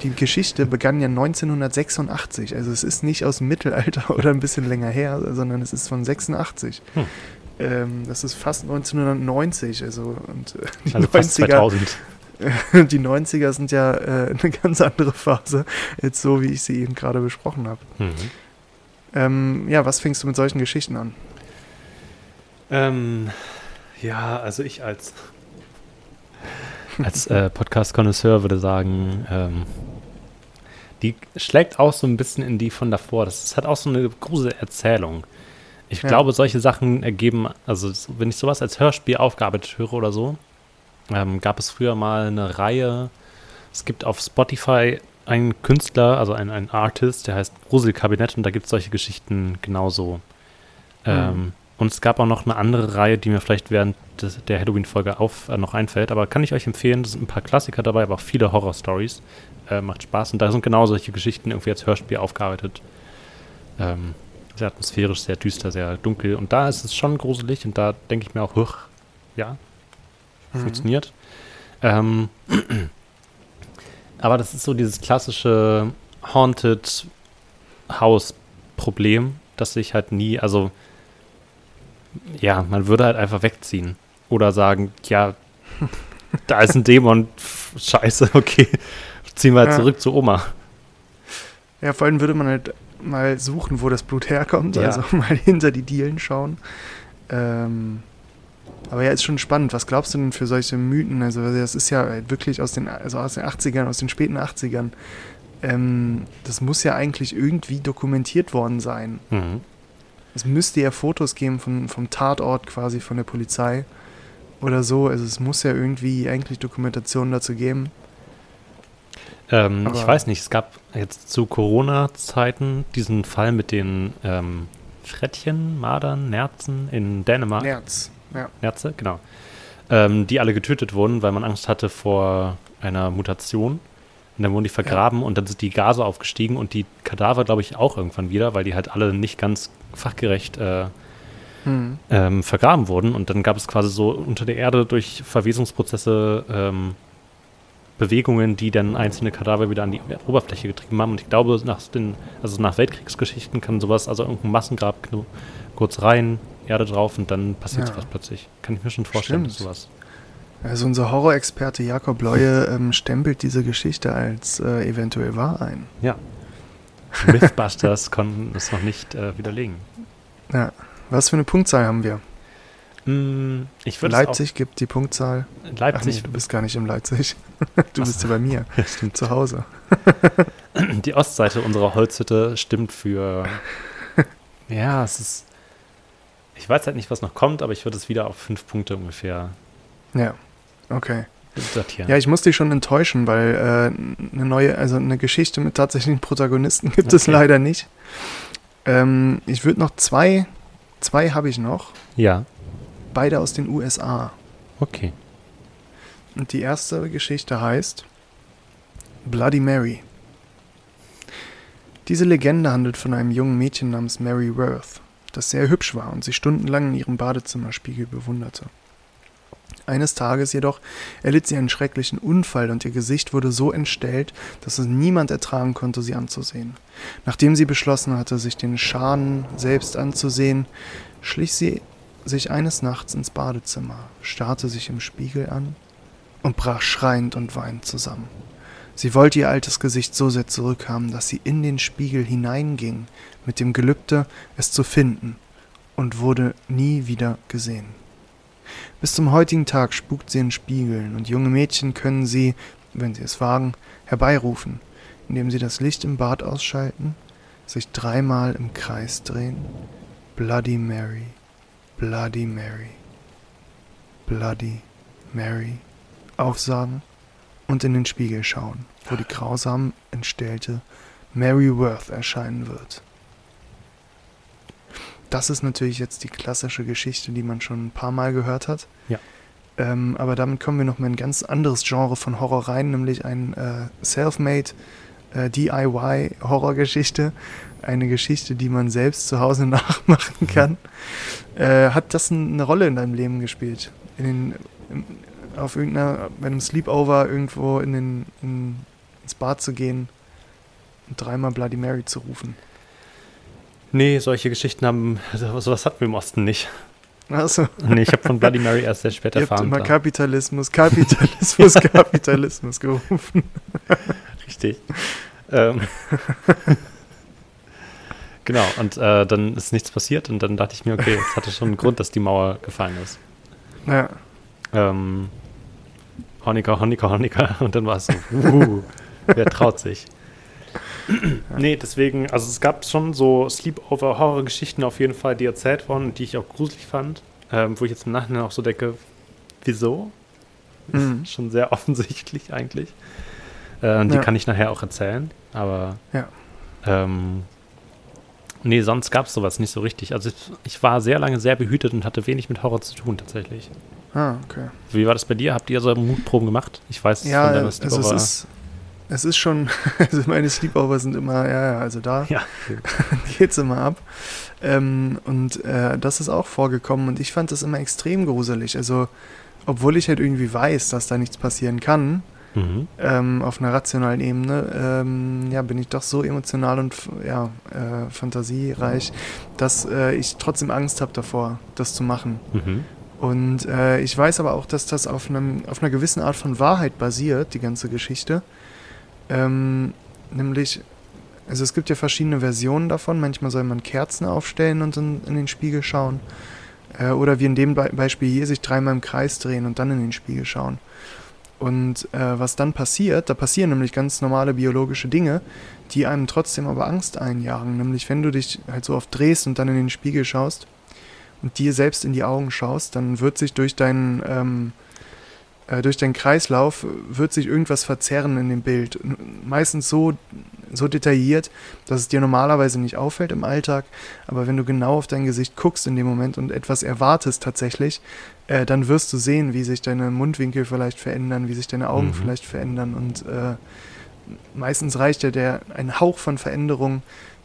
die Geschichte begann ja 1986. Also es ist nicht aus dem Mittelalter oder ein bisschen länger her, sondern es ist von 86. Hm. Ähm, das ist fast 1990. Also, und äh, die, Also fast 90er, 2000. die 90er sind ja äh, eine ganz andere Phase, als so, wie ich sie eben gerade besprochen habe. Mhm. Ähm, ja, was fängst du mit solchen Geschichten an? Ähm, ja, also ich als, als äh, Podcast-Konnoisseur würde sagen, ähm, die schlägt auch so ein bisschen in die von davor. Das hat auch so eine große Erzählung. Ich Ja. glaube, solche Sachen ergeben, also so- wenn ich sowas als Hörspiel aufgearbeitet höre oder so, ähm, gab es früher mal eine Reihe. Es gibt auf Spotify einen Künstler, also ein, ein Artist, der heißt Gruselkabinett und da gibt es solche Geschichten genauso. Ähm, und es gab auch noch eine andere Reihe, die mir vielleicht während des, der Halloween-Folge auf äh, noch einfällt, aber kann ich euch empfehlen. Da sind ein paar Klassiker dabei, aber auch viele Horror-Stories. Äh, macht Spaß und da sind genau solche Geschichten irgendwie als Hörspiel aufgearbeitet. Ähm, sehr atmosphärisch, sehr düster, sehr dunkel und da ist es schon gruselig und da denke ich mir auch, huch, ja, mhm. funktioniert. Ähm, aber das ist so dieses klassische Haunted House-Problem, dass ich halt nie, also ja, man würde halt einfach wegziehen. Oder sagen, ja, da ist ein Dämon, scheiße, okay, ziehen wir halt ja. zurück zu Oma. Ja, vor allem würde man halt mal suchen, wo das Blut herkommt, ja. also mal hinter die Dielen schauen. Ähm, aber ja, ist schon spannend. Was glaubst du denn für solche Mythen? Also, das ist ja wirklich aus den, also aus den 80ern, aus den späten 80ern. Ähm, das muss ja eigentlich irgendwie dokumentiert worden sein. Mhm. Es müsste ja Fotos geben von, vom Tatort quasi von der Polizei oder so. Also es muss ja irgendwie eigentlich Dokumentation dazu geben. Ähm, ich weiß nicht, es gab jetzt zu Corona-Zeiten diesen Fall mit den ähm, Frettchen, Madern, Nerzen in Dänemark. Nerz, ja. Nerze, genau. Ähm, die alle getötet wurden, weil man Angst hatte vor einer Mutation. Und dann wurden die vergraben ja. und dann sind die Gase aufgestiegen und die Kadaver, glaube ich, auch irgendwann wieder, weil die halt alle nicht ganz fachgerecht äh, hm. ähm, vergraben wurden. Und dann gab es quasi so unter der Erde durch Verwesungsprozesse ähm, Bewegungen, die dann einzelne Kadaver wieder an die Oberfläche getrieben haben. Und ich glaube, nach den, also nach Weltkriegsgeschichten kann sowas, also irgendein Massengrab kurz rein, Erde drauf und dann passiert ja. sowas plötzlich. Kann ich mir schon vorstellen, Stimmt. sowas. Also unser Horrorexperte Jakob Leue ähm, stempelt diese Geschichte als äh, eventuell wahr ein. Ja. Mythbusters konnten es noch nicht äh, widerlegen. Ja. Was für eine Punktzahl haben wir? Mm, Leipzig gibt die Punktzahl. Leipzig. Nee, du bist gar nicht in Leipzig. Du bist ja bei mir. Stimmt. Zu Hause. Die Ostseite unserer Holzhütte stimmt für. Ja, es ist. Ich weiß halt nicht, was noch kommt, aber ich würde es wieder auf fünf Punkte ungefähr. Ja, okay. Datieren. Ja, ich muss dich schon enttäuschen, weil äh, eine neue, also eine Geschichte mit tatsächlichen Protagonisten gibt okay. es leider nicht. Ähm, ich würde noch zwei, zwei habe ich noch. Ja. Beide aus den USA. Okay. Und die erste Geschichte heißt Bloody Mary. Diese Legende handelt von einem jungen Mädchen namens Mary Worth, das sehr hübsch war und sich stundenlang in ihrem Badezimmerspiegel bewunderte. Eines Tages jedoch erlitt sie einen schrecklichen Unfall und ihr Gesicht wurde so entstellt, dass es niemand ertragen konnte, sie anzusehen. Nachdem sie beschlossen hatte, sich den Schaden selbst anzusehen, schlich sie sich eines Nachts ins Badezimmer, starrte sich im Spiegel an und brach schreiend und weinend zusammen. Sie wollte ihr altes Gesicht so sehr zurückhaben, dass sie in den Spiegel hineinging, mit dem Gelübde, es zu finden, und wurde nie wieder gesehen. Bis zum heutigen Tag spukt sie in Spiegeln, und junge Mädchen können sie, wenn sie es wagen, herbeirufen, indem sie das Licht im Bad ausschalten, sich dreimal im Kreis drehen. Bloody Mary, Bloody Mary, Bloody Mary aufsagen und in den Spiegel schauen, wo die grausam entstellte Mary Worth erscheinen wird. Das ist natürlich jetzt die klassische Geschichte, die man schon ein paar Mal gehört hat. Ja. Ähm, aber damit kommen wir noch mal in ein ganz anderes Genre von Horror rein, nämlich ein äh, Self-Made äh, DIY-Horrorgeschichte, eine Geschichte, die man selbst zu Hause nachmachen kann. Äh, hat das eine Rolle in deinem Leben gespielt? In den, in, auf irgendeiner, bei einem Sleepover irgendwo in den, in, ins Bad zu gehen und dreimal Bloody Mary zu rufen? Nee, solche Geschichten haben, sowas hatten wir im Osten nicht. Achso. Nee, ich habe von Bloody Mary erst sehr spät Ihr erfahren. Habt immer Kapitalismus, Kapitalismus, Kapitalismus gerufen. Richtig. Ähm. genau, und äh, dann ist nichts passiert und dann dachte ich mir, okay, es hatte schon einen Grund, dass die Mauer gefallen ist. Ja. Ähm, Honecker, Honecker, Honecker. Und dann war es so, uh, wer traut sich? nee, deswegen, also es gab schon so Sleepover-Horror-Geschichten auf jeden Fall, die erzählt wurden, die ich auch gruselig fand, ähm, wo ich jetzt im Nachhinein auch so denke, wieso? Mhm. Schon sehr offensichtlich eigentlich. Äh, die ja. kann ich nachher auch erzählen, aber ja. ähm, nee, sonst gab es sowas nicht so richtig. Also ich, ich, war sehr lange sehr behütet und hatte wenig mit Horror zu tun tatsächlich. Ah, okay. Wie war das bei dir? Habt ihr so Mutproben gemacht? Ich weiß ja, von deiner also es ist es ist schon, also meine Sleepover sind immer, ja, ja, also da ja. es immer ab. Ähm, und äh, das ist auch vorgekommen und ich fand das immer extrem gruselig. Also obwohl ich halt irgendwie weiß, dass da nichts passieren kann, Mhm. ähm, auf einer rationalen Ebene, ähm, ja, bin ich doch so emotional und ja, äh, fantasiereich, dass äh, ich trotzdem Angst habe davor, das zu machen. Mhm. Und äh, ich weiß aber auch, dass das auf, einem, auf einer gewissen Art von Wahrheit basiert, die ganze Geschichte. Ähm, nämlich, also es gibt ja verschiedene Versionen davon. Manchmal soll man Kerzen aufstellen und in, in den Spiegel schauen. Äh, oder wie in dem Be Beispiel hier, sich dreimal im Kreis drehen und dann in den Spiegel schauen. Und äh, was dann passiert, da passieren nämlich ganz normale biologische Dinge, die einem trotzdem aber Angst einjagen. Nämlich wenn du dich halt so oft drehst und dann in den Spiegel schaust und dir selbst in die Augen schaust, dann wird sich durch deinen, ähm, äh, durch deinen Kreislauf, äh, wird sich irgendwas verzerren in dem Bild. Meistens so, so detailliert, dass es dir normalerweise nicht auffällt im Alltag, aber wenn du genau auf dein Gesicht guckst in dem Moment und etwas erwartest tatsächlich, äh, dann wirst du sehen, wie sich deine Mundwinkel vielleicht verändern, wie sich deine Augen Mhm. vielleicht verändern und äh, meistens reicht ja der, ein Hauch von Veränderung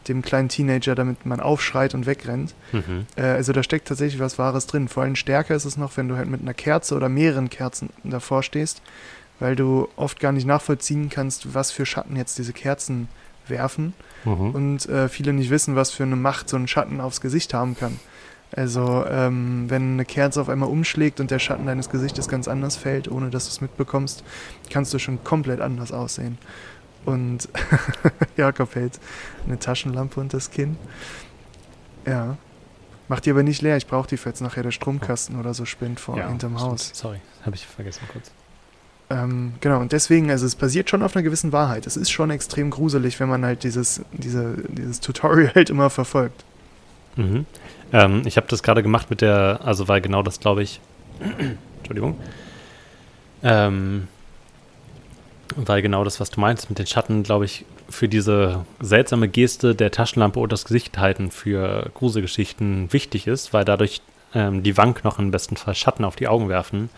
dem kleinen Teenager, damit man aufschreit und wegrennt. Mhm. Äh, also da steckt tatsächlich was Wahres drin. Vor allem stärker ist es noch, wenn du halt mit einer Kerze oder mehreren Kerzen davor stehst, weil du oft gar nicht nachvollziehen kannst, was für Schatten jetzt diese Kerzen werfen Mhm. und äh, viele nicht wissen, was für eine Macht so ein Schatten aufs Gesicht haben kann. Also ähm, wenn eine Kerze auf einmal umschlägt und der Schatten deines Gesichtes ganz anders fällt, ohne dass du es mitbekommst, kannst du schon komplett anders aussehen. Und Jakob hält eine Taschenlampe unter das Kinn. Ja. Mach die aber nicht leer, ich brauche die, falls nachher der Stromkasten oder so spinnt vor Ja, hinterm stimmt. Haus. Sorry, habe ich vergessen kurz. Ähm, genau, und deswegen, also es basiert schon auf einer gewissen Wahrheit. Es ist schon extrem gruselig, wenn man halt dieses, diese, dieses Tutorial halt immer verfolgt. Mhm. Ähm, ich habe das gerade gemacht mit der, also weil genau das glaube ich, Entschuldigung, ähm, weil genau das, was du meinst mit den Schatten, glaube ich, für diese seltsame Geste der Taschenlampe oder das Gesicht halten für Gruselgeschichten wichtig ist, weil dadurch ähm, die Wangenknochen im besten Fall Schatten auf die Augen werfen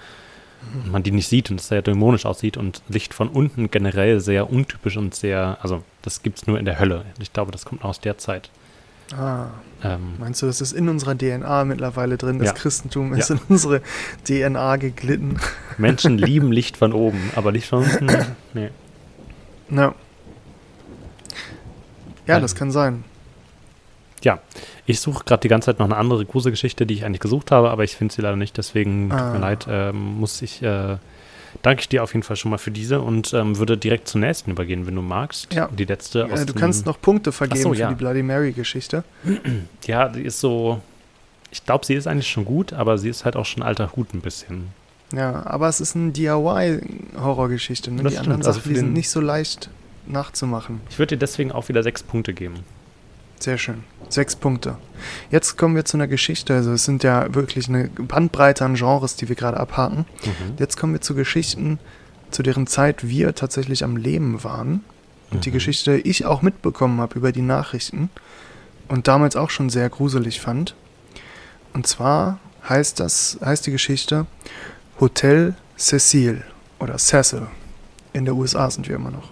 und man die nicht sieht und es sehr dämonisch aussieht und Licht von unten generell sehr untypisch und sehr, also das gibt es nur in der Hölle. Ich glaube, das kommt aus der Zeit. Ah, Ähm, meinst du, das ist in unserer DNA mittlerweile drin? Das Ja. Christentum ist Ja. in unsere DNA geglitten. Menschen lieben Licht von oben, aber Licht von unten, nee. Ja. Ja, Ähm. das kann sein. Ich suche gerade die ganze Zeit noch eine andere Gruselgeschichte, die ich eigentlich gesucht habe, aber ich finde sie leider nicht, deswegen tut Ah. mir leid, ähm, muss ich, äh, danke ich dir auf jeden Fall schon mal für diese und ähm, würde direkt zur nächsten übergehen, wenn du magst. Ja. Die letzte aus Äh, du kannst noch Punkte vergeben so, für ja. die Bloody Mary-Geschichte. Ja, die ist so, ich glaube, sie ist eigentlich schon gut, aber sie ist halt auch schon alter Hut ein bisschen. Ja, aber es ist eine DIY-Horrorgeschichte. Ne? Das Die stimmt, anderen also Sachen, für die sind nicht so leicht nachzumachen. Ich würde dir deswegen auch wieder sechs Punkte geben. Sehr schön. Sechs Punkte. Jetzt kommen wir zu einer Geschichte. Also es sind ja wirklich eine Bandbreite an Genres, die wir gerade abhaken. Mhm. Jetzt kommen wir zu Geschichten, zu deren Zeit wir tatsächlich am Leben waren. Und die Mhm. Geschichte ich auch mitbekommen habe über die Nachrichten und damals auch schon sehr gruselig fand. Und zwar heißt das, heißt die Geschichte Hotel Cecil oder Cecil. In der USA sind wir immer noch.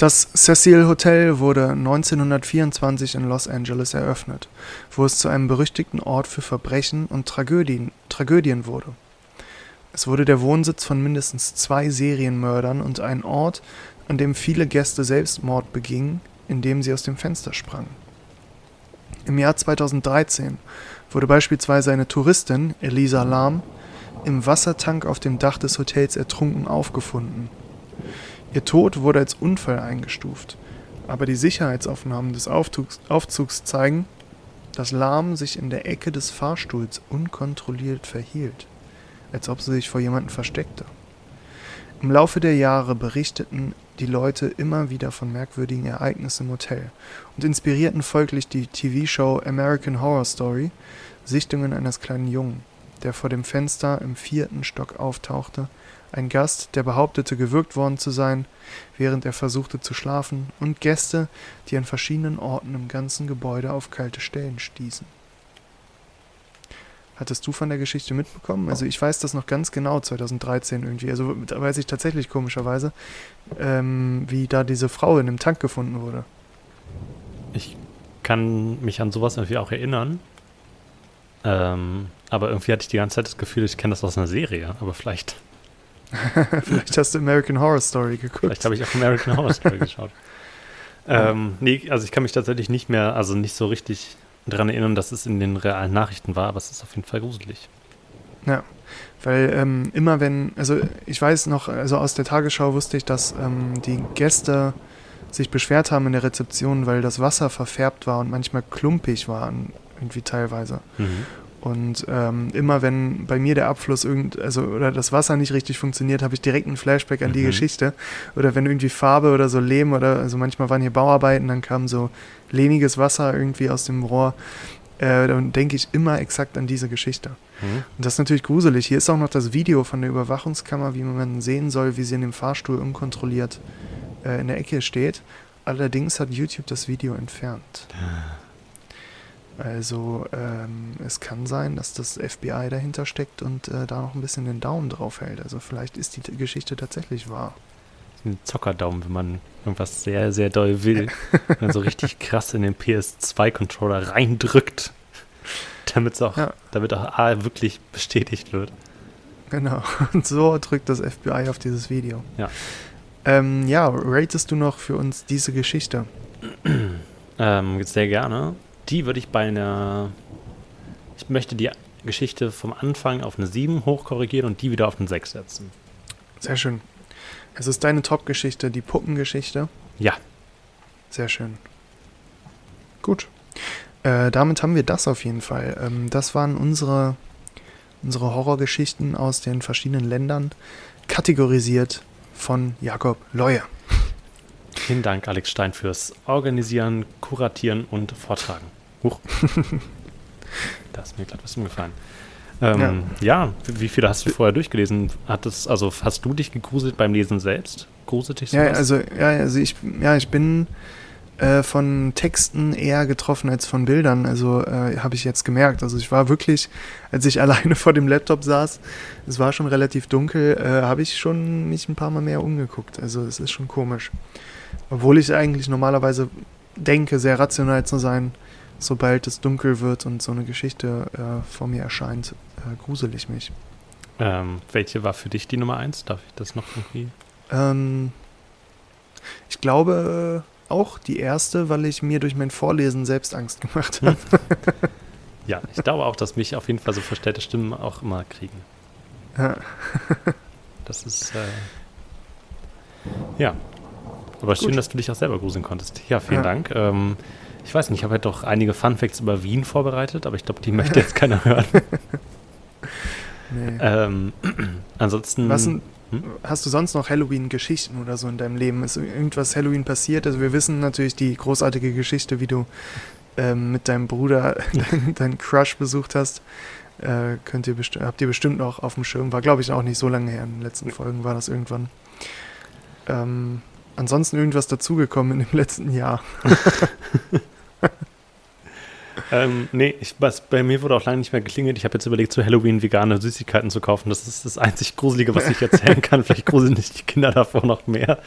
Das Cecil Hotel wurde 1924 in Los Angeles eröffnet, wo es zu einem berüchtigten Ort für Verbrechen und Tragödien, Tragödien wurde. Es wurde der Wohnsitz von mindestens zwei Serienmördern und ein Ort, an dem viele Gäste Selbstmord begingen, indem sie aus dem Fenster sprangen. Im Jahr 2013 wurde beispielsweise eine Touristin, Elisa Lahm, im Wassertank auf dem Dach des Hotels ertrunken aufgefunden. Ihr Tod wurde als Unfall eingestuft, aber die Sicherheitsaufnahmen des Aufzugs, Aufzugs zeigen, dass Lahm sich in der Ecke des Fahrstuhls unkontrolliert verhielt, als ob sie sich vor jemandem versteckte. Im Laufe der Jahre berichteten die Leute immer wieder von merkwürdigen Ereignissen im Hotel und inspirierten folglich die TV-Show American Horror Story Sichtungen eines kleinen Jungen, der vor dem Fenster im vierten Stock auftauchte, ein Gast, der behauptete, gewürgt worden zu sein, während er versuchte zu schlafen, und Gäste, die an verschiedenen Orten im ganzen Gebäude auf kalte Stellen stießen. Hattest du von der Geschichte mitbekommen? Also ich weiß das noch ganz genau, 2013 irgendwie. Also da weiß ich tatsächlich komischerweise, ähm, wie da diese Frau in dem Tank gefunden wurde. Ich kann mich an sowas irgendwie auch erinnern. Ähm, Aber irgendwie hatte ich die ganze Zeit das Gefühl, ich kenne das aus einer Serie. Aber vielleicht, Vielleicht hast du American Horror Story geguckt. vielleicht habe ich auch American Horror Story geschaut. Ähm, nee, also ich kann mich tatsächlich nicht mehr, also nicht so richtig daran erinnern, dass es in den realen Nachrichten war, aber es ist auf jeden Fall gruselig. Ja, weil ähm, immer wenn, also ich weiß noch, also aus der Tagesschau wusste ich, dass ähm, die Gäste sich beschwert haben in der Rezeption, weil das Wasser verfärbt war und manchmal klumpig war, irgendwie teilweise. Mhm. Und ähm, immer wenn bei mir der Abfluss irgend, also oder das Wasser nicht richtig funktioniert, habe ich direkt einen Flashback an die Mhm. Geschichte. Oder wenn irgendwie Farbe oder so Lehm oder also manchmal waren hier Bauarbeiten, dann kam so lehmiges Wasser irgendwie aus dem Rohr. Äh, dann denke ich immer exakt an diese Geschichte. Mhm. Und das ist natürlich gruselig. Hier ist auch noch das Video von der Überwachungskammer, wie man sehen soll, wie sie in dem Fahrstuhl unkontrolliert äh, in der Ecke steht. Allerdings hat YouTube das Video entfernt. Also ähm, es kann sein, dass das FBI dahinter steckt und äh, da noch ein bisschen den Daumen drauf hält. Also vielleicht ist die Geschichte tatsächlich wahr. Ein Zockerdaumen, wenn man irgendwas sehr, sehr doll will. und dann so richtig krass in den PS2-Controller reindrückt. Damit es auch, Ja. damit auch A wirklich bestätigt wird. Genau. Und so drückt das FBI auf dieses Video. Ja. Ähm, ja, ratest du noch für uns diese Geschichte? Ähm, sehr gerne. Die würde ich bei einer. Ich möchte die Geschichte vom Anfang auf eine 7 hochkorrigieren und die wieder auf eine 6 setzen. Sehr schön. Es ist deine Top-Geschichte, die Puppengeschichte. Ja. Sehr schön. Gut. Äh, damit haben wir das auf jeden Fall. Ähm, das waren unsere, unsere Horrorgeschichten aus den verschiedenen Ländern, kategorisiert von Jakob Leue. Vielen Dank, Alex Stein, fürs Organisieren, Kuratieren und Vortragen. Huch. da ist mir gerade was umgefallen. Ähm, ja. wie wie viele hast du vorher durchgelesen? Hat es, also hast du dich gegruselt beim Lesen selbst? Gruselt dich Ja, sowas? also, ja, also ich, ja, ich bin äh, von Texten eher getroffen als von Bildern. Also äh, habe ich jetzt gemerkt. Also ich war wirklich, als ich alleine vor dem Laptop saß, es war schon relativ dunkel, äh, habe ich schon mich ein paar Mal mehr umgeguckt. Also es ist schon komisch. Obwohl ich eigentlich normalerweise denke, sehr rational zu sein, sobald es dunkel wird und so eine Geschichte äh, vor mir erscheint, äh, grusel ich mich. ähm, welche war für dich die Nummer 1? Darf ich das noch irgendwie? Ähm, ich glaube auch die erste, weil ich mir durch mein Vorlesen selbst Angst gemacht habe. Ja, ich glaube auch, dass mich auf jeden Fall so verstellte Stimmen auch immer kriegen. Ja. Das ist, äh, ja. Aber schön, Gut. dass du dich auch selber gruseln konntest. Ja, vielen Ja. Dank. Ähm, ich weiß nicht, ich habe halt doch einige Fun Facts über Wien vorbereitet, aber ich glaube, die möchte jetzt keiner hören. Nee. ähm, ansonsten. Was denn, Hm? hast du sonst noch Halloween-Geschichten oder so in deinem Leben? Ist irgendwas Halloween passiert? Also wir wissen natürlich die großartige Geschichte, wie du ähm, mit deinem Bruder deinen deinen Crush besucht hast. Äh, könnt ihr habt ihr bestimmt noch auf dem Schirm. War, glaube ich, auch nicht so lange her. In den letzten Folgen war das irgendwann. Ähm, ansonsten irgendwas dazugekommen in dem letzten Jahr. Ähm, nee, ich, was, bei mir wurde auch lange nicht mehr geklingelt. Ich habe jetzt überlegt, zu Halloween vegane Süßigkeiten zu kaufen. Das ist das einzig Gruselige, was ich erzählen kann. Vielleicht gruseln sich die Kinder davor noch mehr.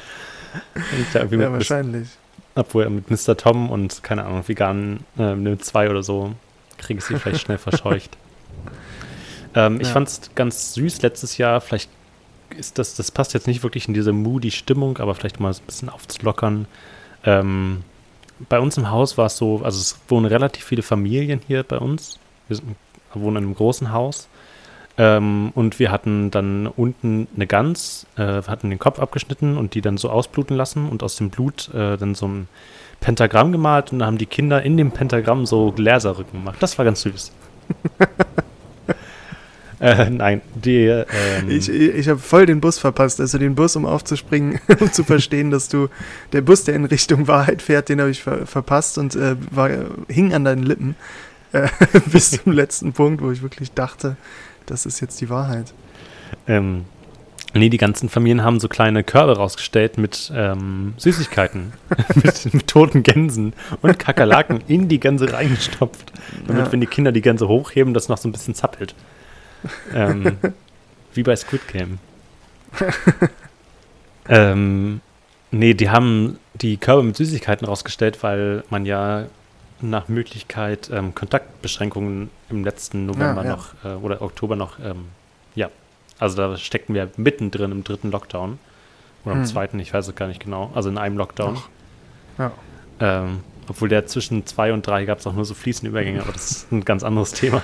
Ich Ja, mit, wahrscheinlich. obwohl mit Mr. Tom und, keine Ahnung, veganen äh, Nimm 2 oder so, kriege ich sie vielleicht schnell verscheucht. Ähm, Ich Ja. fand es ganz süß letztes Jahr. Vielleicht ist das, das passt jetzt nicht wirklich in diese moody Stimmung, aber vielleicht mal so ein bisschen aufzulockern. Ähm, bei uns im Haus war es so, also es wohnen relativ viele Familien hier bei uns. Wir sind, wohnen in einem großen Haus. Ähm, und wir hatten dann unten eine Gans, äh, hatten den Kopf abgeschnitten und die dann so ausbluten lassen und aus dem Blut äh, dann so ein Pentagramm gemalt und dann haben die Kinder in dem Pentagramm so Gläserrücken gemacht. Das war ganz süß. äh, nein, die. Ähm, Ich, ich habe voll den Bus verpasst. Also den Bus, um aufzuspringen, um zu verstehen, dass du. Der Bus, der in Richtung Wahrheit fährt, den habe ich ver verpasst und äh, war, hing an deinen Lippen. Äh, bis zum letzten Punkt, wo ich wirklich dachte, das ist jetzt die Wahrheit. Ähm, nee, die ganzen Familien haben so kleine Körbe rausgestellt mit ähm, Süßigkeiten, mit, mit toten Gänsen und Kakerlaken in die Gänse reingestopft, damit, Ja. wenn die Kinder die Gänse hochheben, das noch so ein bisschen zappelt. Ähm, wie bei Squid Game. ähm, nee, die haben die Körbe mit Süßigkeiten rausgestellt, weil man ja nach Möglichkeit ähm, Kontaktbeschränkungen im letzten November Ja, ja. noch äh, oder Oktober noch, ähm, ja. Also da steckten wir mittendrin im dritten Lockdown. Oder im Hm. zweiten, ich weiß es gar nicht genau. Also in einem Lockdown. Ja. Ähm, obwohl der zwischen zwei und drei gab es auch nur so fließende Übergänge, aber das ist ein ganz anderes Thema.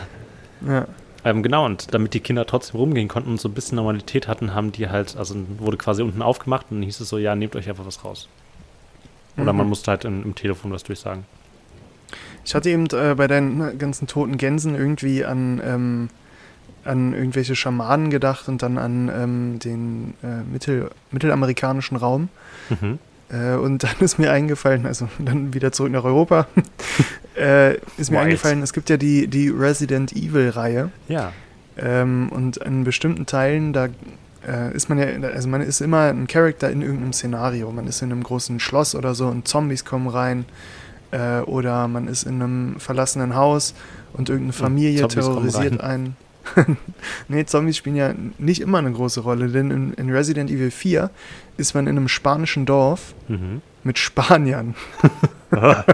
Ja. Ähm, genau, und damit die Kinder trotzdem rumgehen konnten und so ein bisschen Normalität hatten, haben die halt, also wurde quasi unten aufgemacht und dann hieß es so, ja, nehmt euch einfach was raus. Oder Mhm. man musste halt in, im Telefon was durchsagen. Ich hatte eben äh, bei deinen ganzen toten Gänsen irgendwie an, ähm, an irgendwelche Schamanen gedacht und dann an ähm, den äh, Mittel, mittelamerikanischen Raum. Mhm. Äh, und dann ist mir eingefallen, also dann wieder zurück nach Europa, äh, ist mir Wild. eingefallen, es gibt ja die, die Resident Evil-Reihe. Ja. Ähm, und in bestimmten Teilen, da äh, ist man ja, also man ist immer ein Charakter in irgendeinem Szenario. Man ist in einem großen Schloss oder so und Zombies kommen rein. Äh, oder man ist in einem verlassenen Haus und irgendeine Familie Zombies terrorisiert einen. nee, Zombies spielen ja nicht immer eine große Rolle, denn in, in Resident Evil 4 ist man in einem spanischen Dorf Mhm. mit Spaniern.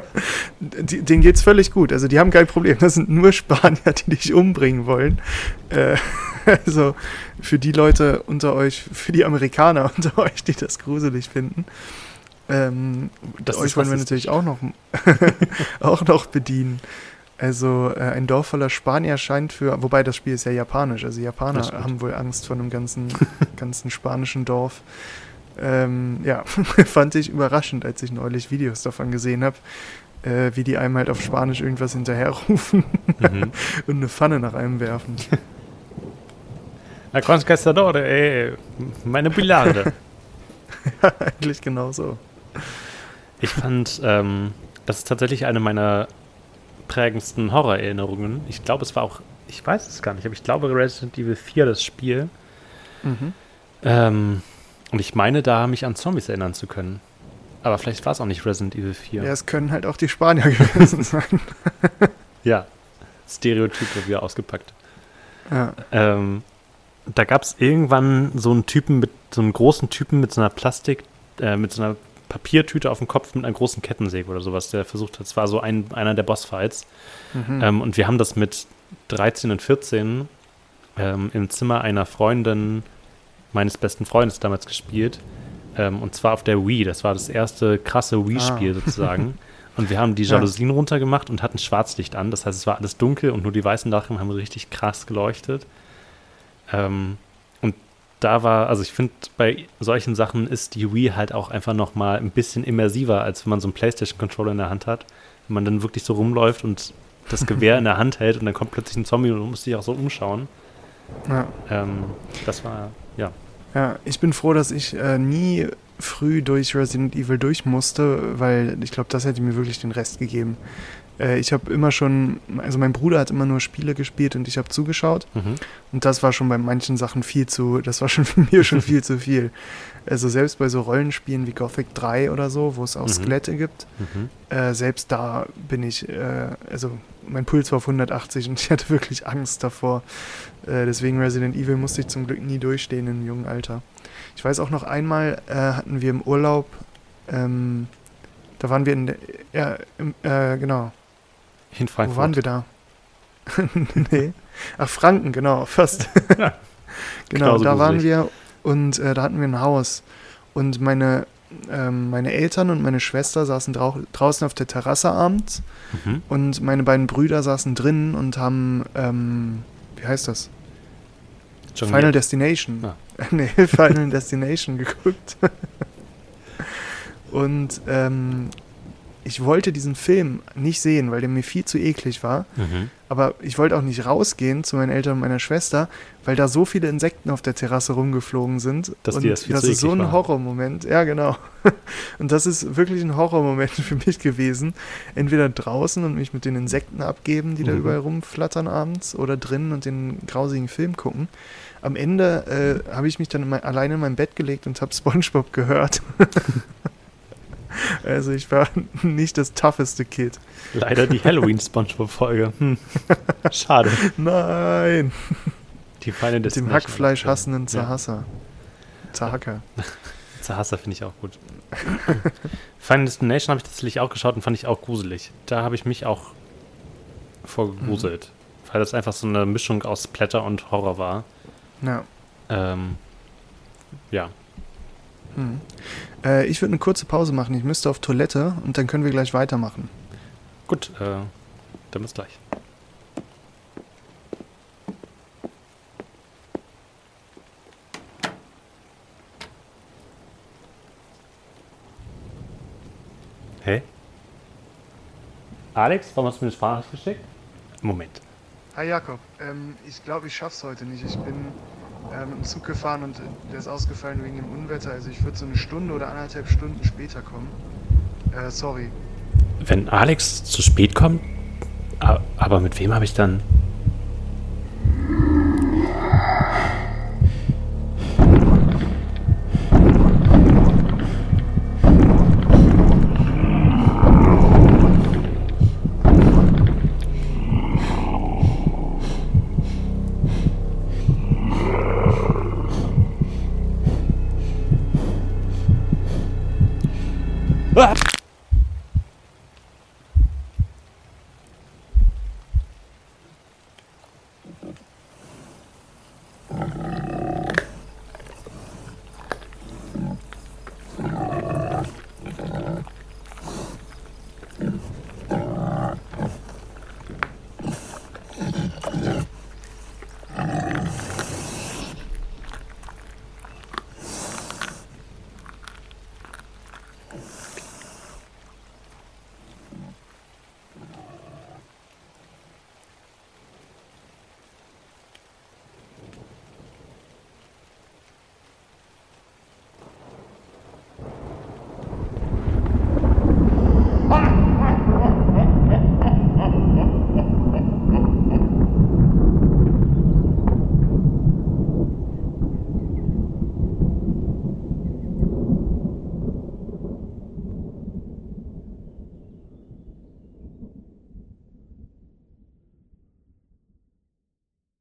Die, denen geht's völlig gut. Also die haben kein Problem. Das sind nur Spanier, die dich umbringen wollen. Äh, also für die Leute unter euch, für die Amerikaner unter euch, die das gruselig finden, ähm, Das euch wollen wir natürlich auch noch, auch noch bedienen. Also äh, ein Dorf voller Spanier scheint für, wobei das Spiel ist ja japanisch, also Japaner haben wohl Angst vor einem ganzen, ganzen spanischen Dorf. Ähm, ja, fand ich überraschend, als ich neulich Videos davon gesehen habe, äh, wie die einem halt auf Spanisch irgendwas hinterherrufen Mhm. und eine Pfanne nach einem werfen. La Conquistadore, ey, meine Billarde. Eigentlich genauso. Ich fand, ähm, das ist tatsächlich eine meiner prägendsten Horrorerinnerungen. Ich glaube, es war auch, ich weiß es gar nicht, aber ich glaube Resident Evil 4, das Spiel. Mhm. Ähm, und ich meine, da mich an Zombies erinnern zu können. Aber vielleicht war es auch nicht Resident Evil 4. Ja, es können halt auch die Spanier gewesen sein. Ja. Stereotype wieder ausgepackt. Ja. Ähm, da gab es irgendwann so einen Typen mit so einen großen Typen mit so einer Plastik, äh, mit so einer Papiertüte auf dem Kopf mit einer großen Kettensäge oder sowas, der versucht hat. Es war so ein, einer der Bossfights. Mhm. Ähm, und wir haben das mit 13 und 14 ähm, im Zimmer einer Freundin meines besten Freundes damals gespielt. Ähm, und zwar auf der Wii. Das war das erste krasse Wii-Spiel Ah. sozusagen. Und wir haben die Ja. Jalousien runtergemacht und hatten Schwarzlicht an. Das heißt, es war alles dunkel und nur die weißen Lachen haben so richtig krass geleuchtet. Ähm, da war, also ich finde, bei solchen Sachen ist die Wii halt auch einfach noch mal ein bisschen immersiver, als wenn man so einen Playstation-Controller in der Hand hat. Wenn man dann wirklich so rumläuft und das Gewehr in der Hand hält und dann kommt plötzlich ein Zombie und du musst dich auch so umschauen. Ja. Ähm, das war, ja. Ja, ich bin froh, dass ich äh, nie früh durch Resident Evil durch musste, weil ich glaube, das hätte mir wirklich den Rest gegeben. Äh, ich habe immer schon, also mein Bruder hat immer nur Spiele gespielt und ich habe zugeschaut Mhm. und das war schon bei manchen Sachen viel zu, das war schon für mir schon viel zu viel. Also selbst bei so Rollenspielen wie Gothic 3 oder so, wo es auch Mhm. Skelette gibt, Mhm. äh, selbst da bin ich, äh, also mein Puls war auf 180 und ich hatte wirklich Angst davor. Äh, deswegen Resident Evil musste ich zum Glück nie durchstehen im jungen Alter. Ich weiß auch noch einmal äh, hatten wir im Urlaub, ähm, da waren wir in der, ja, im, äh, genau, In Frankfurt. wo waren wir da? nee. Ach, Franken, genau, fast. Ja. genau, Genauso da waren wir und äh, da hatten wir ein Haus. Und meine, ähm, meine Eltern und meine Schwester saßen drau draußen auf der Terrasse abends Mhm. und meine beiden Brüder saßen drinnen und haben, ähm, wie heißt das? Jongliert. Final Destination. Ah. nee, Final Destination geguckt. und ähm, ich wollte diesen Film nicht sehen, weil der mir viel zu eklig war. Mhm. Aber ich wollte auch nicht rausgehen zu meinen Eltern und meiner Schwester, weil da so viele Insekten auf der Terrasse rumgeflogen sind. Dass und dir das viel das zu ist so ein. Horrormoment. Ja, genau. Und das ist wirklich ein Horrormoment für mich gewesen. Entweder draußen und mich mit den Insekten abgeben, die da Mhm. überall rumflattern abends, oder drinnen und den grausigen Film gucken. Am Ende äh, habe ich mich dann alleine in mein Bett gelegt und habe SpongeBob gehört. also ich war nicht das tougheste Kid. Leider die Halloween-Spongebob-Folge. Hm. Schade. Nein! Die Final Mit dem. Hackfleisch hassenden Ja. Zerhasser. Zerhacker. zu Hasse finde ich auch gut. Final Destination habe ich tatsächlich auch geschaut und fand ich auch gruselig. Da habe ich mich auch vorgegruselt. Mhm. Weil das einfach so eine Mischung aus Splatter und Horror war. Ja. Ähm, ja. Mhm. Äh, ich würde eine kurze Pause machen. Ich müsste auf Toilette und dann können wir gleich weitermachen. Gut, äh, dann bis gleich. Hä? Alex, warum hast du mir eine Sprache geschickt? Moment. Hi Jakob, ähm, ich glaube, ich schaff's heute nicht. Ich bin ähm, im Zug gefahren und der ist ausgefallen wegen dem Unwetter. Also ich würde so eine Stunde oder anderthalb Stunden später kommen. Äh, sorry. Wenn Alex zu spät kommt, aber mit wem habe ich dann